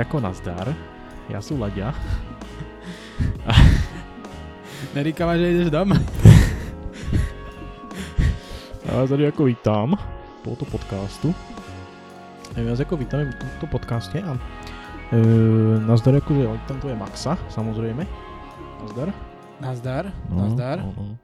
ako nazdar. Ja som Laďa. Neríkava, že ideš dom. A vás tady ako vítam tohoto podcastu. Ja vás ako vítame v tomto podcaste a e, nazdar ako, že tam tu je Maxa, samozrejme. Nazdar. Nazdar, No, nazdar. No, no.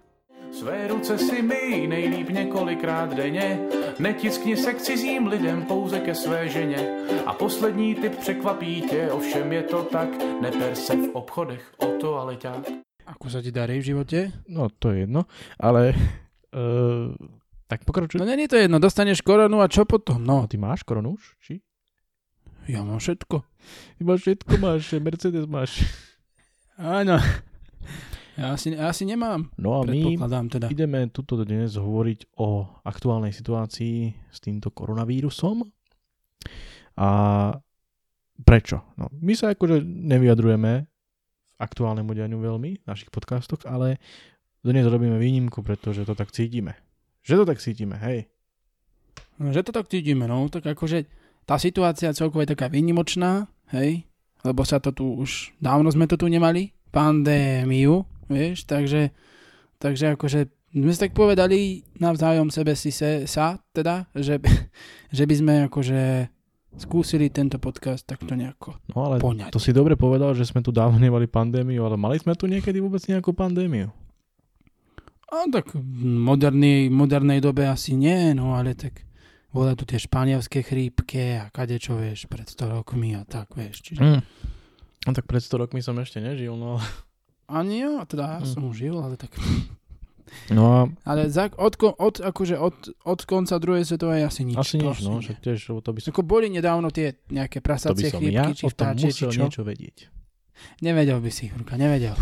Své ruce si myj nejlíp několikrát denně, netiskni se k cizím lidem pouze ke své ženě. A poslední tip překvapí tě, ovšem je to tak, neper se v obchodech o toaleťák. Ako sa ti darí v živote? no to je jedno, ale e, tak pokračuj. No není to jedno, dostaneš koronu a čo potom? No, No, ty máš koronu už? Či? ja mám všetko. Ty máš všetko, máš, Mercedes máš. Áno. Ja asi, ja asi nemám. No a my teda. ideme tuto dnes hovoriť o aktuálnej situácii s týmto koronavírusom. A prečo? No, my sa akože nevyjadrujeme v aktuálnemu dianiu veľmi v našich podcastoch, ale dnes robíme výnimku, pretože to tak cítime. Že to tak cítime, hej. No, že to tak cítime, no. Tak akože tá situácia celkovo je taká výnimočná, hej. Lebo sa to tu už, dávno sme to tu nemali, pandémiu, vieš, takže, takže akože sme si tak povedali navzájom sebe si se, sa, teda, že, že by sme akože skúsili tento podcast takto nejako No ale poňať. to si dobre povedal, že sme tu dávno nemali pandémiu, ale mali sme tu niekedy vôbec nejakú pandémiu. A tak v modernej, modernej dobe asi nie, no ale tak boli tu tie španielské chrípke a kadečo, vieš, pred 100 rokmi a tak, vieš. Čiže... Mm. No tak pred 100 rokmi som ešte nežil, no. Ani jo, teda ja Mm. som žil, ale tak... No a Ale za, od, od, akože od, od konca druhej svetovej asi nič. asi nič, no, však tiež, lebo to by som, Ako boli nedávno tie nejaké prasacie som ja či vtáčie, či čo. niečo vedieť. Nevedel by si, Jurka, nevedel.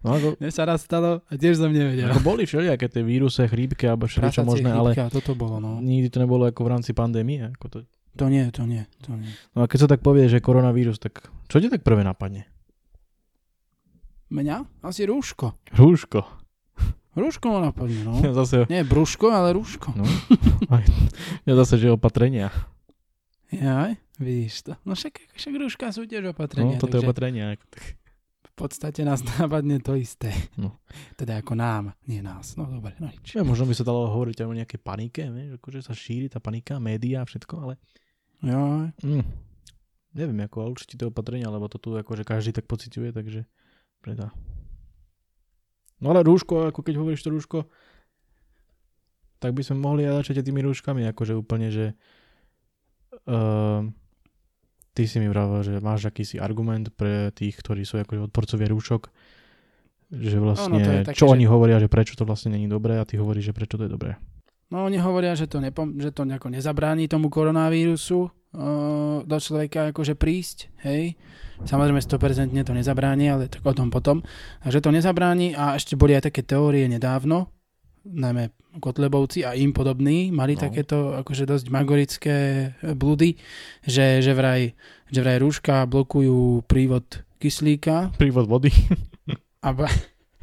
No ako, Mne sa raz stalo a tiež som nevedel. ako boli všelijaké tie víruse, chrípky alebo Prasacie možné, ale toto bolo, no. nikdy to nebolo ako v rámci pandémie. Ako to... To nie, to nie, to nie. No a keď sa tak povie, že koronavírus, tak čo ti tak prvé napadne? Mňa? Asi rúško. Rúško. Rúško ma napadne, no. Ja zase, Nie brúško, ale rúško. no, aj, ja zase, že opatrenia. Jaj, vidíš to. No však, však rúška sú tiež No, opatrenia. toto je opatrenia. v podstate nás napadne to isté. No. Teda ako nám, nie nás. No dobre, no nič. Ja, možno by sa dalo hovoriť aj o nejakej panike, vieš, akože sa šíri tá panika, médiá a všetko, ale Jo, mm, neviem, ako, ale určite to opatrenia, lebo to tu akože každý tak pociťuje, takže predá. No ale rúško, ako keď hovoríš to rúško, tak by sme mohli aj začať tými rúškami, akože úplne, že uh, ty si mi vravel, že máš akýsi argument pre tých, ktorí sú akože odporcovia rúšok, že vlastne, to je také, čo že- oni hovoria, že prečo to vlastne není dobré a ty hovoríš, že prečo to je dobré. No oni hovoria, že to, nepom- že to nejako nezabráni tomu koronavírusu uh, do človeka akože prísť, hej. Samozrejme 100% to nezabráni, ale tak o tom potom. A že to nezabráni a ešte boli aj také teórie nedávno, najmä Kotlebovci a im podobní, mali No. takéto akože dosť magorické e, blúdy, že, že, vraj, že vraj rúška blokujú prívod kyslíka Prívod vody, a, ba-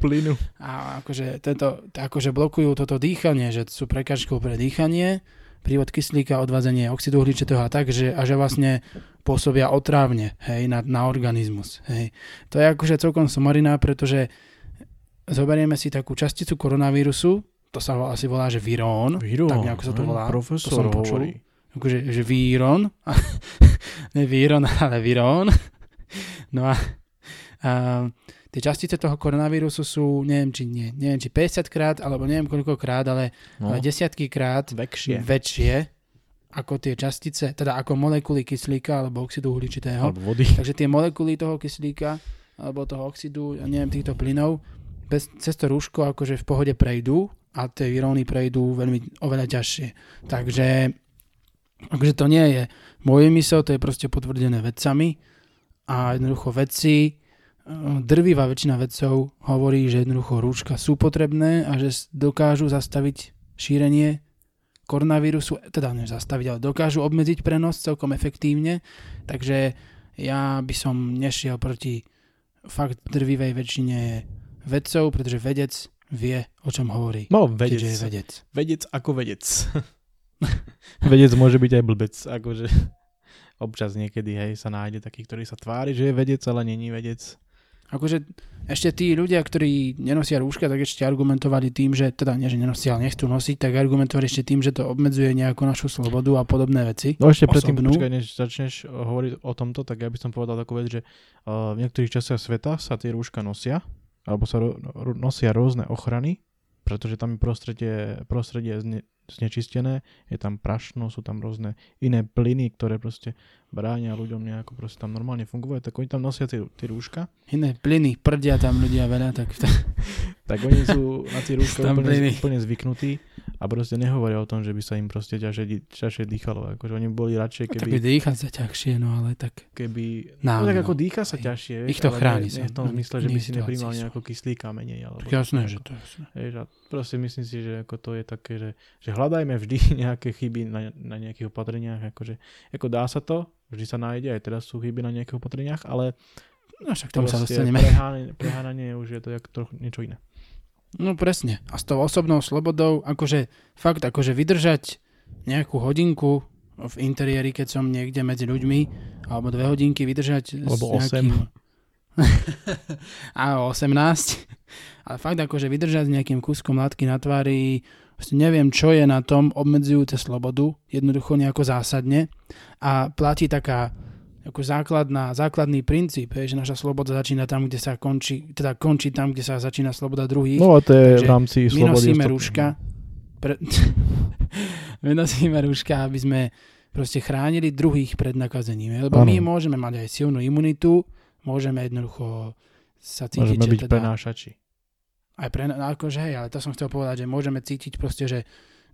plynu. a akože, tento, akože blokujú toto dýchanie, že sú prekažkou pre dýchanie, prívod kyslíka, odvadzenie oxidu uhličitého a tak, že, a že vlastne pôsobia otrávne hej, na, na organizmus. Hej. To je akože celkom somarina, pretože zoberieme si takú časticu koronavírusu, to sa asi volá, že virón, Vírón, Tak nejako sa to hm, volá. Profesor To som počul. hovorí. akože že víron, ne víron, ale virón. No a, a tie častice toho koronavírusu sú, neviem či, nie, neviem či 50 krát, alebo neviem koľkokrát, ale, No, ale desiatky krát väčšie. väčšie ako tie častice, teda ako molekuly kyslíka alebo oxidu uhličitého. Alebo vody. Takže tie molekuly toho kyslíka alebo toho oxidu, ja neviem, týchto plynov, bez, cez to rúško akože v pohode prejdú a tie víróny prejdú veľmi oveľa ťažšie. Takže akože to nie je môj mysel, to je proste potvrdené vedcami a jednoducho vedci, drvivá väčšina vedcov hovorí, že jednoducho rúška sú potrebné a že dokážu zastaviť šírenie koronavírusu, teda ne zastaviť, ale dokážu obmedziť prenos celkom efektívne, takže ja by som nešiel proti fakt drvivej väčšine vedcov, pretože vedec vie, o čom hovorí. No, Keďže je vedec. vedec. Vedec ako vedec. vedec môže byť aj blbec, akože. občas niekedy, hej, sa nájde taký, ktorý sa tvári, že je vedec, ale není vedec. Akože ešte tí ľudia, ktorí nenosia rúška, tak ešte argumentovali tým, že teda nie, že nenosia, ale nechcú nosiť, tak argumentovali ešte tým, že to obmedzuje nejakú našu slobodu a podobné veci. No ešte predtým, počkaj, než začneš hovoriť o tomto, tak ja by som povedal takú vec, že uh, v niektorých častiach sveta sa tie rúška nosia, alebo sa ro- ro- nosia rôzne ochrany, pretože tam je prostredie, prostredie zne- znečistené, je tam prašno, sú tam rôzne iné plyny, ktoré proste bránia ľuďom nejako proste tam normálne fungovať, tak oni tam nosia tie, tie rúška, Iné plyny, prdia tam ľudia veľa, tak tak oni sú na tie rúška úplne, úplne zvyknutí a proste nehovoria o tom, že by sa im proste ťažšie, ťažšie dýchalo. Akože oni boli radšej, tak keby, dýchať sa ťažšie, no ale tak keby Nám, no, tak no. ako dýcha sa ťažšie, Ich to chráni nie, v tom No, zmysle, že by si sú. nejako kyslíka menej. Alebo tak jasné, že to je jasné. Vieš, a proste myslím si, že ako to je také, že, že hľadajme vždy nejaké chyby na, na nejakých opatreniach, akože, ako dá sa to, vždy sa nájde, aj teraz sú chyby na nejakých opatreniach, ale No však tomu sa dostaneme. prehánanie, prehánanie už je to jak trochu niečo iné. No presne. A s tou osobnou slobodou, akože fakt, akože vydržať nejakú hodinku v interiéri, keď som niekde medzi ľuďmi, alebo dve hodinky vydržať Alebo s nejakým... a 18. Ale fakt akože vydržať s nejakým kúskom látky na tvári, proste neviem, čo je na tom obmedzujúce slobodu, jednoducho nejako zásadne. A platí taká ako základná, základný princíp, je, že naša sloboda začína tam, kde sa končí, teda končí tam, kde sa začína sloboda druhých. No a to je Takže v rámci My slobody. nosíme ostatných. rúška, pre... my nosíme rúška, aby sme proste chránili druhých pred nakazením. Lebo Áno. my môžeme mať aj silnú imunitu, môžeme jednoducho sa cítiť, Môžeme že byť teda... prenášači. Aj pre, akože hej, ale to som chcel povedať, že môžeme cítiť proste, že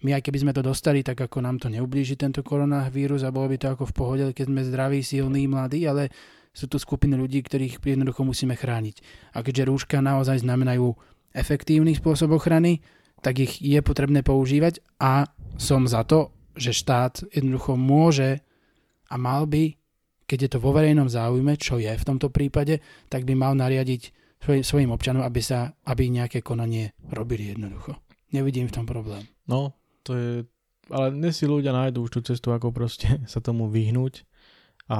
my aj keby sme to dostali, tak ako nám to neublíži tento koronavírus a bolo by to ako v pohode, keď sme zdraví, silní, mladí, ale sú tu skupiny ľudí, ktorých jednoducho musíme chrániť. A keďže rúška naozaj znamenajú efektívny spôsob ochrany, tak ich je potrebné používať a som za to, že štát jednoducho môže a mal by, keď je to vo verejnom záujme, čo je v tomto prípade, tak by mal nariadiť svoj, svojim občanom, aby, sa, aby nejaké konanie robili jednoducho. Nevidím v tom problém. No, to je... Ale dnes si ľudia nájdú už tú cestu, ako proste sa tomu vyhnúť a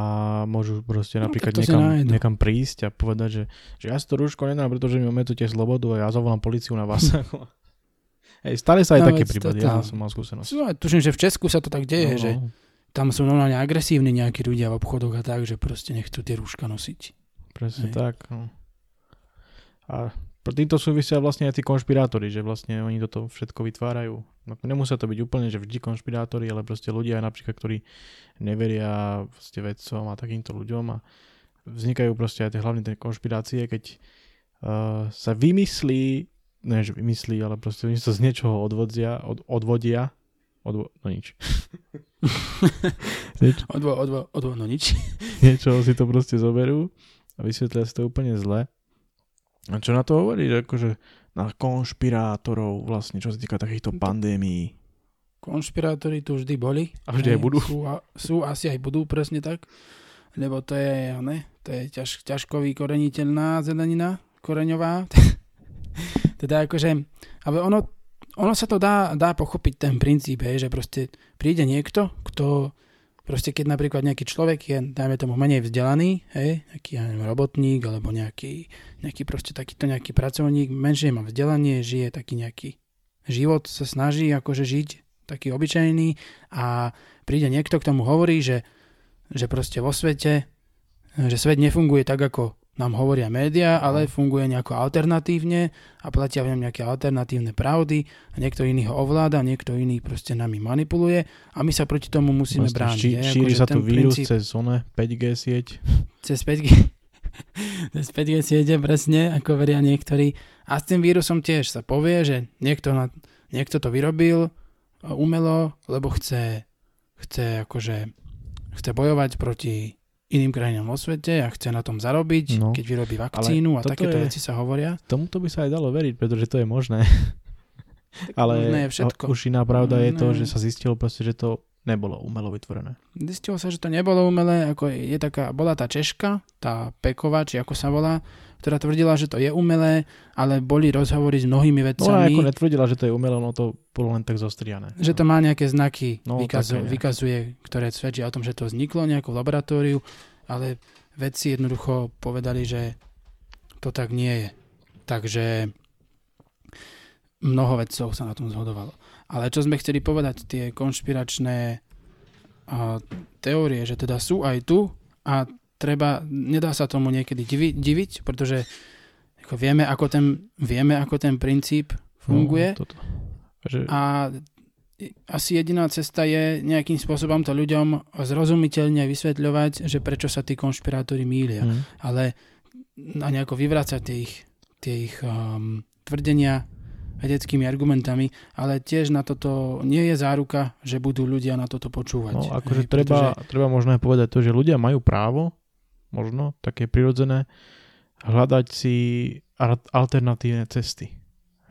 môžu proste No, napríklad si niekam, niekam prísť a povedať, že, že ja si to rúško nedám, pretože mi ometujete slobodu a ja zavolám policiu na vás. Hej, stali sa aj No, také prípady, ja som mal skúsenosť. No, tuším, že v Česku sa to tak deje, No, že no, tam sú normálne agresívni nejakí ľudia v obchodoch a tak, že proste nechcú tie rúška nosiť. presne Hej. tak. No. A týmto súvisia vlastne aj tí konšpirátori, že vlastne oni toto všetko vytvárajú. No, nemusia to byť úplne, že vždy konšpirátori, ale proste ľudia napríklad, ktorí neveria proste vedcom a takýmto ľuďom a vznikajú proste aj tie hlavné tie konšpirácie, keď uh, sa vymyslí, ne že vymyslí, ale proste oni sa z niečoho odvodia, od, odvodia, odvo, no nič. Odvo, odvo, odvo, no nič. niečoho si to proste zoberú a vysvetlia si to úplne zle. A čo na to hovoríš? Akože na konšpirátorov vlastne, čo sa týka takýchto pandémií. Konšpirátori tu vždy boli. A vždy aj budú. Sú, a, sú asi aj budú, presne tak. Lebo to je, ne, to je ťaž, ťažko vykoreniteľná zelenina, koreňová. teda akože, ale ono, ono sa to dá, dá pochopiť ten princíp, hej, že proste príde niekto, kto proste keď napríklad nejaký človek je, dajme tomu, menej vzdelaný, hej, nejaký ja neviem, robotník, alebo nejaký, nejaký proste takýto nejaký pracovník, menšie má vzdelanie, žije taký nejaký život, sa snaží akože žiť, taký obyčajný a príde niekto, k tomu hovorí, že, že proste vo svete, že svet nefunguje tak, ako nám hovoria médiá, ale funguje nejako alternatívne a platia v ňom nejaké alternatívne pravdy a niekto iný ho ovláda, niekto iný proste nami manipuluje a my sa proti tomu musíme Vlastne brániť. ší, hej, šíri akože sa tu vírus princíp- cez one 5G sieť. cez 5G, cez 5G siete presne, ako veria niektorí. A s tým vírusom tiež sa povie, že niekto, na, niekto to vyrobil e, umelo, lebo chce, chce akože chce bojovať proti iným krajinám vo svete a chce na tom zarobiť, No. keď vyrobí vakcínu a takéto je- veci sa hovoria. Tomuto by sa aj dalo veriť, pretože to je možné. Ale možné je všetko. už iná pravda je to, že sa zistilo proste, že to nebolo umelo vytvorené. Zistilo sa, že to nebolo umelé, ako je, je taká, bola tá Češka, tá Peková, či ako sa volá, ktorá tvrdila, že to je umelé, ale boli rozhovory s mnohými No a vedcami, ako netvrdila, že to je umelé, no to bolo len tak zostriané. že to má nejaké znaky, No, vykazu, také vykazuje, ktoré svedčia o tom, že to vzniklo nejakou laboratóriu, ale vedci jednoducho povedali, že to tak nie je. Takže mnoho vedcov sa na tom zhodovalo. Ale čo sme chceli povedať, tie konšpiračné a, teórie, že teda sú aj tu a treba, nedá sa tomu niekedy divi, diviť, pretože ako vieme, ako ten, vieme, ako ten princíp funguje. No, toto. Že, A asi jediná cesta je nejakým spôsobom to ľuďom zrozumiteľne vysvetľovať, že prečo sa tí konšpirátori mýlia. hm. Ale a nejako vyvrácať tie ich, tie ich um, tvrdenia vedeckými argumentami, ale tiež na toto nie je záruka, že budú ľudia na toto počúvať. No, akože Hej, treba, pretože- treba možno aj povedať to, že ľudia majú právo, možno také prirodzené, hľadať si alternatívne cesty.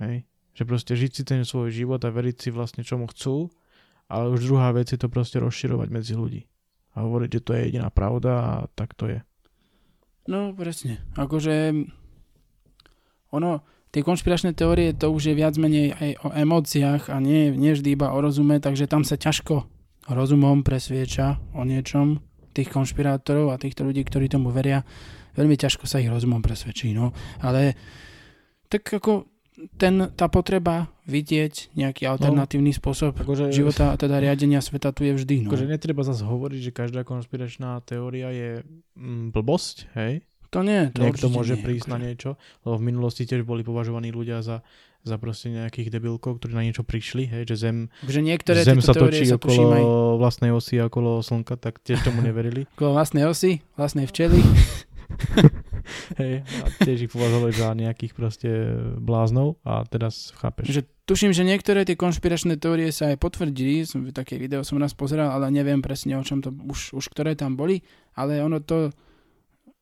Hej? Že proste žiť si ten svoj život a veriť si vlastne čomu chcú, ale už druhá vec je to proste rozširovať medzi ľudí. A hovoriť, že to je jediná pravda a tak to je. No, presne. Akože ono, tie konšpiračné teórie, to už je viac menej aj o emóciách a nie, nie vždy iba o rozume, takže tam sa ťažko rozumom presvieča o niečom tých konšpirátorov a týchto ľudí, ktorí tomu veria. Veľmi ťažko sa ich rozumom presvedčí, no. Ale tak ako ten, tá potreba vidieť nejaký alternatívny spôsob Akože, života a teda riadenia sveta tu je vždy, no. akože netreba zase hovoriť, že každá konšpiračná teória je mm, blbosť, hej? To nie, to Niekto môže nie, prísť na akože. niečo, lebo v minulosti tiež boli považovaní ľudia za, za proste nejakých debilkov, ktorí na niečo prišli, hej, že Zem, Takže niektoré zem sa točí sa tuším aj okolo vlastnej osy, okolo Slnka, tak tiež tomu neverili. okolo vlastnej osy, vlastnej včely. hej, a tiež ich považovali za nejakých proste bláznov a teraz chápeš. Že tuším, že niektoré tie konšpiračné teórie sa aj potvrdili, som, také video som raz pozeral, ale neviem presne o čom to, už, už ktoré tam boli, ale ono to,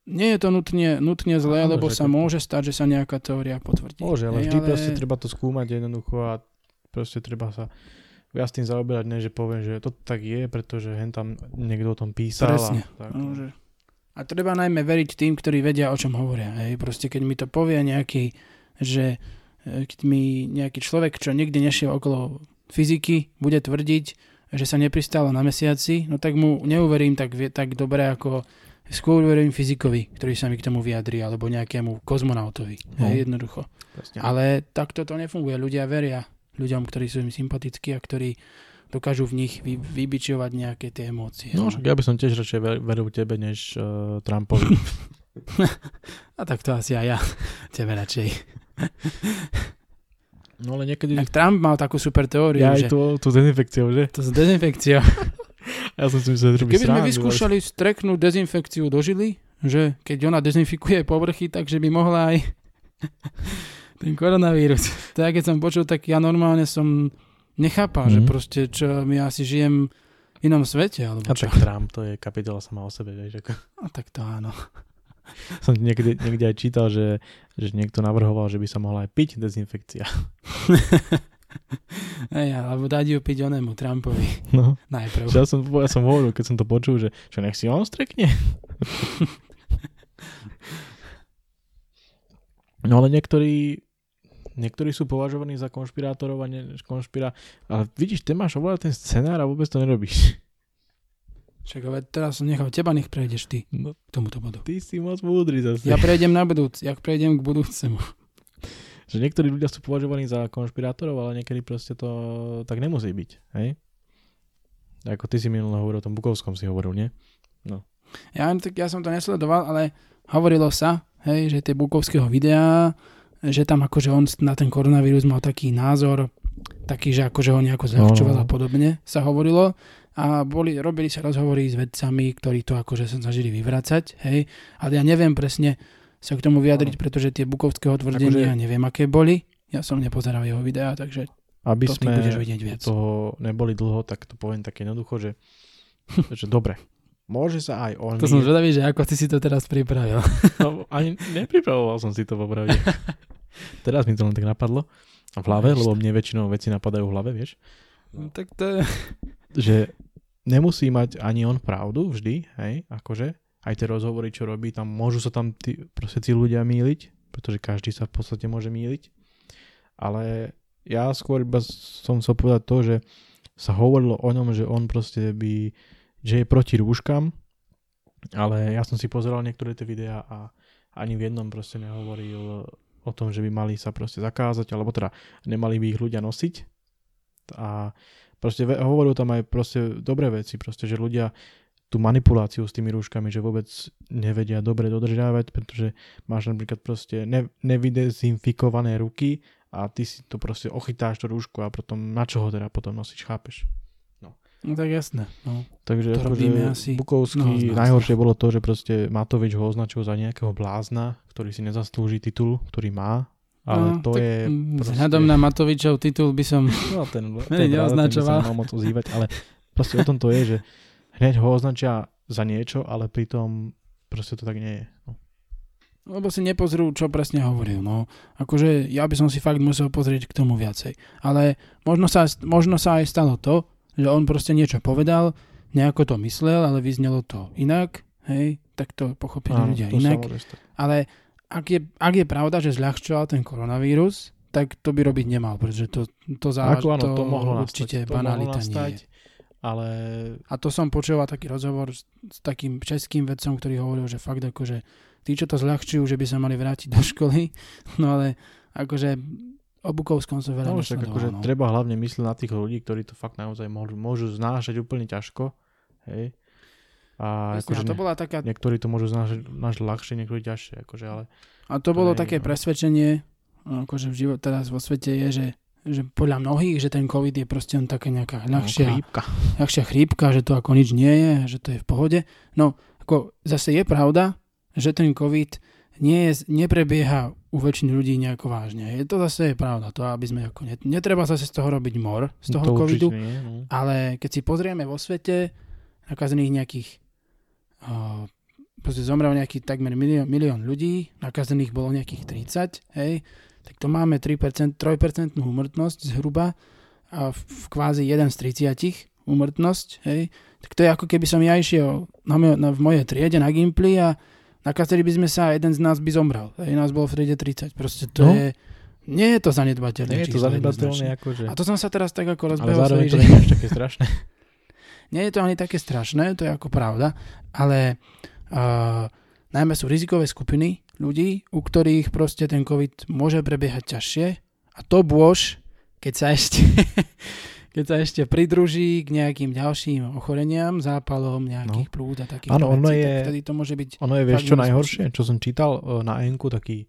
nie je to nutne, nutne zlé, Áno, lebo sa to- môže stať, že sa nejaká teória potvrdí. Môže, ale vždy proste treba to skúmať jednoducho a proste treba sa viac tým zaoberať, ne, že poviem, že to tak je, pretože hen tam niekto o tom písal. Presne. A, tak. No, že... A treba najmä veriť tým, ktorí vedia, o čom hovoria. Hej. Proste keď mi to povie nejaký, že e, keď mi nejaký človek, čo nikdy nešiel okolo fyziky, bude tvrdiť, že sa nepristálo na mesiaci, no tak mu neuverím tak, tak dobre, ako skôr verím fyzikovi, ktorý sa mi k tomu vyjadrí, alebo nejakému kozmonautovi. No. Hej, jednoducho. Presne. Ale takto to nefunguje. Ľudia veria ľuďom, ktorí sú im sympatickí a ktorí dokážu v nich vy, vybičovať nejaké tie emócie. No, však ja by som tiež radšej ver- veril tebe, než uh, Trumpovi. A tak to asi aj ja. Tebe radšej. No ale niekedy... Tak Trump mal takú super teóriu, Ja že aj tú, tú dezinfekciou, že? to s dezinfekciou. Ja som si myslel, že Keby sme vyskúšali streknúť dezinfekciu do žily, že keď ona dezinfikuje povrchy, takže by mohla aj ten koronavírus. Tak keď som počul, tak ja normálne som nechápal, že Mhm. proste čo, my asi žijem v inom svete, alebo A čo. tak Trump, to je kapitola sama o sebe, vieš, ako... A tak to áno. Som niekde, niekde aj čítal, že, že niekto navrhoval, že by sa mohla aj piť dezinfekcia. Hej, alebo dať ju piť onému Trumpovi No. najprv. Ja som, ja som hovoril, keď som to počul, že čo nech si on strekne. No ale niektorí, niektorí sú považovaní za konšpirátorov a ne, konšpira... Ale vidíš, ty máš oveľa ten scenár a vôbec to nerobíš. Ale teraz som nechal teba, nech prejdeš ty No, k tomuto bodu. ty si moc múdry zase. Ja prejdem na budúc, jak prejdem k budúcemu. Že niektorí ľudia sú považovaní za konšpirátorov, ale niekedy proste to tak nemusí byť. Hej? Ako ty si minulé hovoril o tom Bukovskom si hovoril, nie? Ja, tak ja som to nesledoval, ale hovorilo sa, hej, že tie Bukovského videa, že tam akože on na ten koronavírus mal taký názor, taký, že akože ho nejako zľahčoval No. a podobne, sa hovorilo. A boli, robili sa rozhovory s vedcami, ktorí to akože sa snažili vyvracať, hej. Ale ja neviem presne sa k tomu vyjadriť, pretože tie Bukovského tvrdenia, Akože- neviem, aké boli. Ja som nepozeral jeho videá, takže Aby to sme budeš vedieť viac. toho neboli dlho, tak to poviem tak jednoducho, že, že dobre, môže sa aj on... To som zvedavý, že ako ty si to teraz pripravil. no, ani nepripravoval som si to popravde. Teraz mi to len tak napadlo v hlave, Vieš lebo mne väčšinou veci napadajú v hlave, vieš. No, tak to je... Že nemusí mať ani on pravdu vždy, hej, akože, aj tie rozhovory, čo robí, tam môžu sa tam tí, proste tí ľudia míliť, pretože každý sa v podstate môže míliť, ale ja skôr iba som chcel povedať to, že sa hovorilo o ňom, že on proste by, že je proti rúškam, ale ja som si pozeral niektoré tie videá a ani v jednom proste nehovoril o tom, že by mali sa proste zakázať, alebo teda nemali by ich ľudia nosiť. A proste hovoril tam aj proste dobré veci, proste, že ľudia tú manipuláciu s tými rúškami, že vôbec nevedia dobre dodržiavať, pretože máš napríklad proste ne, nevydezinfikované ruky a ty si to proste ochytáš to rúško a potom na čo ho teda potom nosíš, chápeš? No tak jasné. No. Takže To akože robíme asi Bukovský, nás. najhoršie bolo to, že proste Matovič ho označil za nejakého blázna, ktorý si nezaslúži titul, ktorý má, ale no, to tak, je mm, proste... Vzhľadom na Matovičov titul by som... No ten, ten, Ne, ten, neoznačoval. ten by sa nemal moc ozývať, ale proste o tom to je, že hneď ho označia za niečo, ale pritom proste to tak nie je. No. Lebo si nepozrú, čo presne hovoril. No. Akože ja by som si fakt musel pozrieť k tomu viacej. Ale možno sa, možno sa aj stalo to, že on proste niečo povedal, nejako to myslel, ale vyznelo to inak, hej, tak to pochopili Áno, ľudia to inak. Ale ak je, ak je pravda, že zľahčoval ten koronavírus, tak to by robiť nemal, pretože to, to, závaž, Ako áno, to, to mohlo nastať. určite to mohlo banalita nie nastať, je. Ale A to som počúval taký rozhovor s, s takým českým vedcom, ktorý hovoril, že fakt akože tí, čo to zľahčujú, že by sa mali vrátiť do školy, no ale akože o Bukovskom som veľa no, však akože no. treba hlavne myslieť na tých ľudí, ktorí to fakt naozaj môžu, môžu znášať úplne ťažko. Hej. A Jasne, akože a to bola taká, niektorí to môžu znášať, znášať ľahšie, niektorí ťažšie. Akože, ale a to bolo to je- také no. presvedčenie, akože v život teraz vo svete je, že, že podľa mnohých, že ten COVID je proste len taká nejaká ľahšia, No, chrípka. ľahšia chrípka, že to ako nič nie je, že to je v pohode. No, ako zase je pravda, že ten COVID nie je, neprebieha u väčšiny ľudí nejako vážne. Je to zase je pravda, to aby sme ako, net, netreba zase z toho robiť mor, z toho to covidu, nie, no. ale keď si pozrieme vo svete nakazených nejakých uh, proste zomrel nejaký takmer milión, milión ľudí, nakazených bolo nejakých 30, hej, tak to máme 3%, 3% úmrtnosť zhruba a v, v kvázi 1 z 30 úmrtnosť, hej, tak to je ako keby som ja išiel na, moj, na, v mojej triede na Gimply a nakazili by sme sa jeden z nás by zomrel. Hej, nás bolo v triede 30. Proste to No. je, nie je to zanedbateľné. Nie je to zanedbateľné, akože. A to som sa teraz tak ako Ale rozbehol zároveň celý, to nie je až také strašné. nie je to ani také strašné, to je ako pravda, ale uh, najmä sú rizikové skupiny ľudí, u ktorých proste ten COVID môže prebiehať ťažšie a to bôž, keď sa ešte keď sa ešte pridruží k nejakým ďalším ochoreniam, zápalom nejakých no. plúd a takých Áno, ono vecí, je- tak vtedy to môže byť Ono je, vieš čo najhoršie? Čo som čítal e, na Enku, taký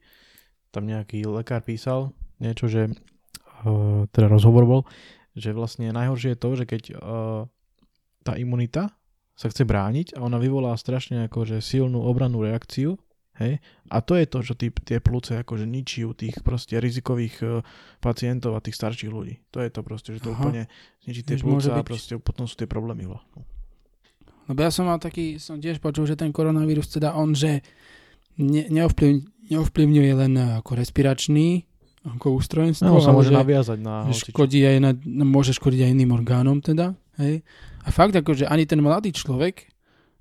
tam nejaký lekár písal niečo, že uh, teda rozhovor bol, že vlastne najhoršie je to, že keď uh, tá imunita sa chce brániť a ona vyvolá strašne akože silnú obrannú reakciu, hej, a to je to, že tí, tie plúce akože ničí u tých proste rizikových uh, pacientov a tých starších ľudí. To je to proste, že to Aha. úplne zničí tie plúca a proste potom sú tie problémy. No. Lebo ja som mal taký, som tiež počul, že ten koronavírus teda on, že ne, neovplyv, neovplyvňuje len ako respiračný, ako ústrojenstvo, No, sa môže že, naviazať na škodí aj na, no, môže škodiť aj iným orgánom teda. Hej. A fakt ako, že ani ten mladý človek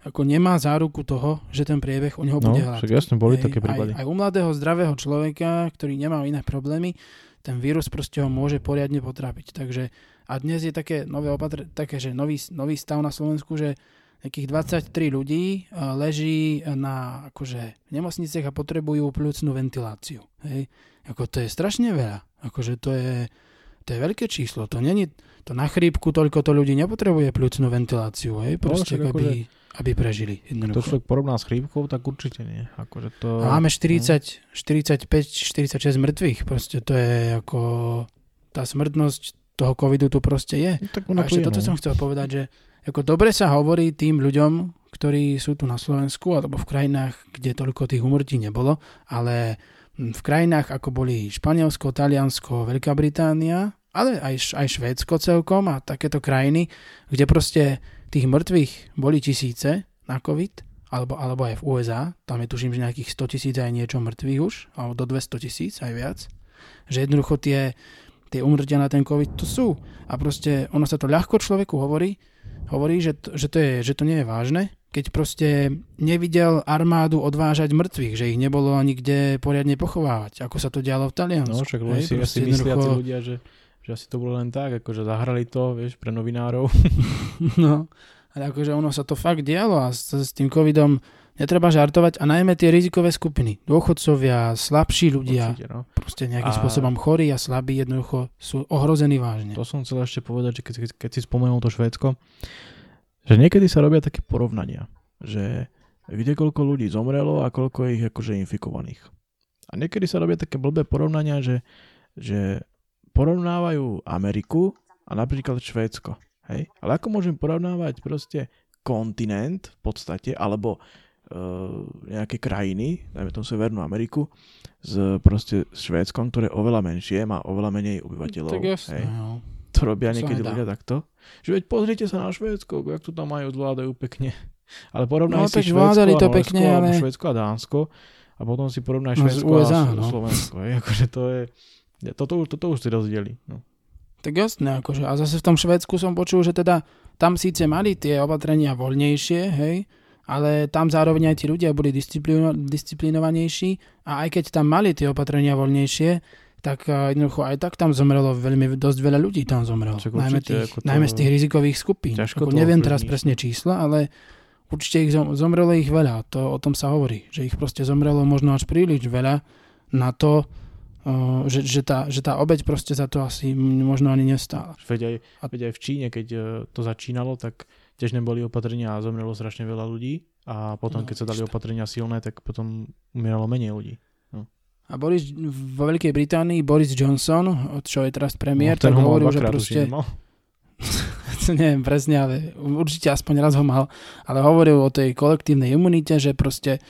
ako nemá záruku toho, že ten priebeh u neho No, bude však hladký. jasne, boli Hej, také prípady. Aj, aj u mladého zdravého človeka, ktorý nemá iné problémy, ten vírus proste ho môže poriadne potrápiť. Takže a dnes je také nové opatr- také, že nový, nový stav na Slovensku, že nejakých 23 ľudí eh, leží na akože, nemocniciach a potrebujú plúcnú ventiláciu. Hej. Ako to je strašne veľa. Akože to je, to je veľké číslo. To není, to na chrípku toľko to ľudí nepotrebuje plúcnú ventiláciu. Hej. Proste, však aby, aby prežili. To človek porovná s chrípkou, tak určite nie. Akože to... A máme 40, 45, 46 mŕtvych. Proste to je ako... Tá smrtnosť toho covidu tu proste je. No, tak A ešte toto no. som chcel povedať, že ako dobre sa hovorí tým ľuďom, ktorí sú tu na Slovensku alebo v krajinách, kde toľko tých umrtí nebolo, ale v krajinách ako boli Španielsko, Taliansko, Veľká Británia, ale aj, aj Švédsko celkom a takéto krajiny, kde proste tých mŕtvych boli tisíce na COVID, alebo, alebo aj v USA, tam je tuším, že nejakých 100 tisíc aj niečo mŕtvych už, alebo do 200 tisíc aj viac, že jednoducho tie, tie umrtia na ten COVID tu sú. A proste ono sa to ľahko človeku hovorí, hovorí, že to, že to, je, že to nie je vážne, keď proste nevidel armádu odvážať mŕtvych, že ich nebolo ani kde poriadne pochovávať, ako sa to dialo v Taliansku. No však hej, si asi myslia ľudia, že, že asi to bolo len tak, akože zahrali to, vieš, pre novinárov. No, ale akože ono sa to fakt dialo a s, s tým covidom netreba žartovať a najmä tie rizikové skupiny. Dôchodcovia, slabší ľudia, Určite, no. proste nejakým A- spôsobom chorí a slabí jednoducho sú ohrození vážne. To som chcel ešte povedať, že keď, keď, keď si spomenul to Švédsko, že niekedy sa robia také porovnania, že kde koľko ľudí zomrelo a koľko je ich akože infikovaných. A niekedy sa robia také blbé porovnania, že, že porovnávajú Ameriku a napríklad Švédsko. Hej? Ale ako môžem porovnávať proste kontinent v podstate, alebo uh, nejaké krajiny, dajme tomu Severnú Ameriku, s proste Švédskom, ktoré je oveľa menšie, má oveľa menej obyvateľov. Tak jasné, hej? no. To robia To niekedy ľudia takto. Že veď pozrite sa na Švédsko, jak to tam majú, zvládajú pekne. Ale porovnaj No, si Švédsko a to Norsko, pekne, ale- Švédsko a Dánsko a potom si porovnaj No, Švédsko USA, a no. no. Slovensko. Hej. Akože to je, toto, toto už si rozdieli. No. Tak jasné, akože. A zase v tom Švedsku som počul, že teda tam síce mali tie opatrenia voľnejšie, hej, ale tam zároveň aj tí ľudia boli disciplino- disciplinovanejší a aj keď tam mali tie opatrenia voľnejšie, tak eh, jednoducho aj tak tam zomrelo veľmi, dosť veľa ľudí tam zomrelo. Však Najmä, tých, to- najmä z tých rizikových skupín. ťažko Ako neviem teraz presne čísla, ale určite ich zom, zomrelo ich veľa. To, o tom sa hovorí, že ich proste zomrelo možno až príliš veľa na to, že, že, tá, že tá obeď proste za to asi možno ani nestála. Veď aj, A- veď aj v Číne, keď e, to začínalo, tak tiež neboli opatrenia a zomrelo strašne veľa ľudí. A potom, No, keď sa dali opatrenia silné, tak potom umieralo menej ľudí. A Boris, vo Veľkej Británii Boris Johnson, čo je teraz premiér, No, tak hovoril, že proste, no. neviem presne, ale určite aspoň raz ho mal, ale hovoril o tej kolektívnej imunite, že proste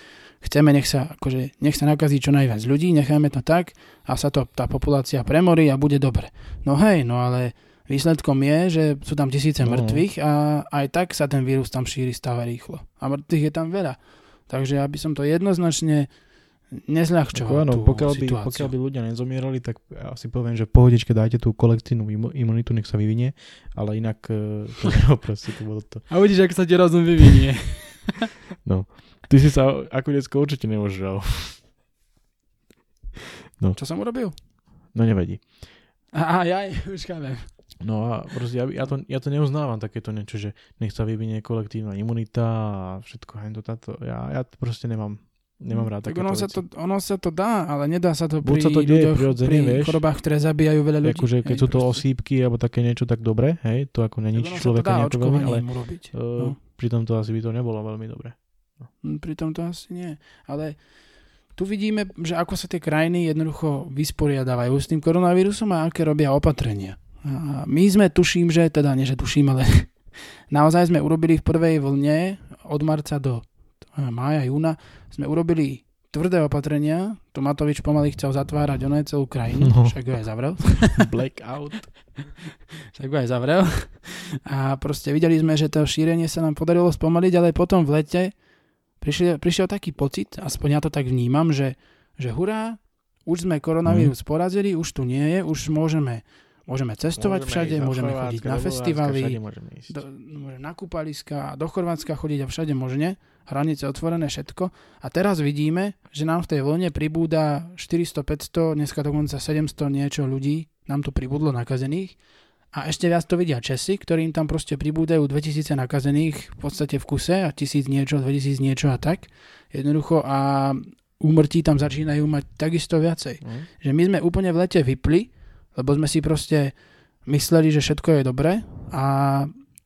chceme, nech sa, akože, nech sa nakazí čo najviac ľudí, necháme to tak a sa to, tá populácia premorí a bude dobre. No hej, no ale výsledkom je, že sú tam tisíce No. mŕtvych a aj tak sa ten vírus tam šíri stále rýchlo. A mŕtvych je tam veľa. Takže ja by som to jednoznačne nezľahčoval áno, tú pokiaľ by, situáciu. pokiaľ by ľudia nezomierali, tak ja si poviem, že pohodičke dajte tú kolektívnu imu- imunitu, nech sa vyvinie, ale inak e, to bolo proste, to bolo to. A uvidíš, ako sa ti rozum vyvinie. Ty si sa ako decko určite neožral. Čo som urobil? No nevadí. Á, ja už chápem. No a proste ja, ja, to, ja to neuznávam takéto niečo, že nech sa vyvinie kolektívna imunita a všetko hento táto. Ja, ja to proste nemám, nemám rád tak ono sa, to, ono sa to dá, ale nedá sa to Buď pri sa to deje ľuďoch, pri vieš. chorobách, ktoré zabíjajú veľa ľudí. Akože keď Hej, sú to proste. osýpky alebo také niečo, tak dobre, hej, to ako není človeka nejako veľmi, ale uh, No. pritom to asi by to nebolo veľmi dobre. Hm, Pritom to asi nie. Ale tu vidíme, že ako sa tie krajiny jednoducho vysporiadávajú s tým koronavírusom a aké robia opatrenia. A my sme, tuším, že, teda nie, že tuším, ale naozaj sme urobili v prvej vlne od marca do mája, júna, sme urobili tvrdé opatrenia. Tu Matovič pomaly chcel zatvárať ono celú krajinu, No. však ho aj zavrel. Blackout. tak ho aj zavrel. A proste videli sme, že to šírenie sa nám podarilo spomaliť, ale potom v lete prišiel, prišiel taký pocit, aspoň ja to tak vnímam, že, že hurá, už sme koronavírus porazili, už tu nie je, už môžeme, môžeme cestovať všade, ísť do môžeme Chorvátska, chodiť na festivaly, Všade môžeme ísť. do, môžem na kúpaliska, do Chorvátska chodiť a všade možne, hranice otvorené, všetko. A teraz vidíme, že nám v tej vlne pribúda 400, 500, dneska dokonca 700 niečo ľudí, nám tu pribudlo nakazených. A ešte viac to vidia Česi, ktorým tam proste pribúdajú 2000 nakazených v podstate v kuse a 1000 niečo, 2000 niečo a tak. Jednoducho a úmrtí tam začínajú mať takisto viacej No. že my sme úplne v lete vypli, lebo sme si proste mysleli, že všetko je dobré a,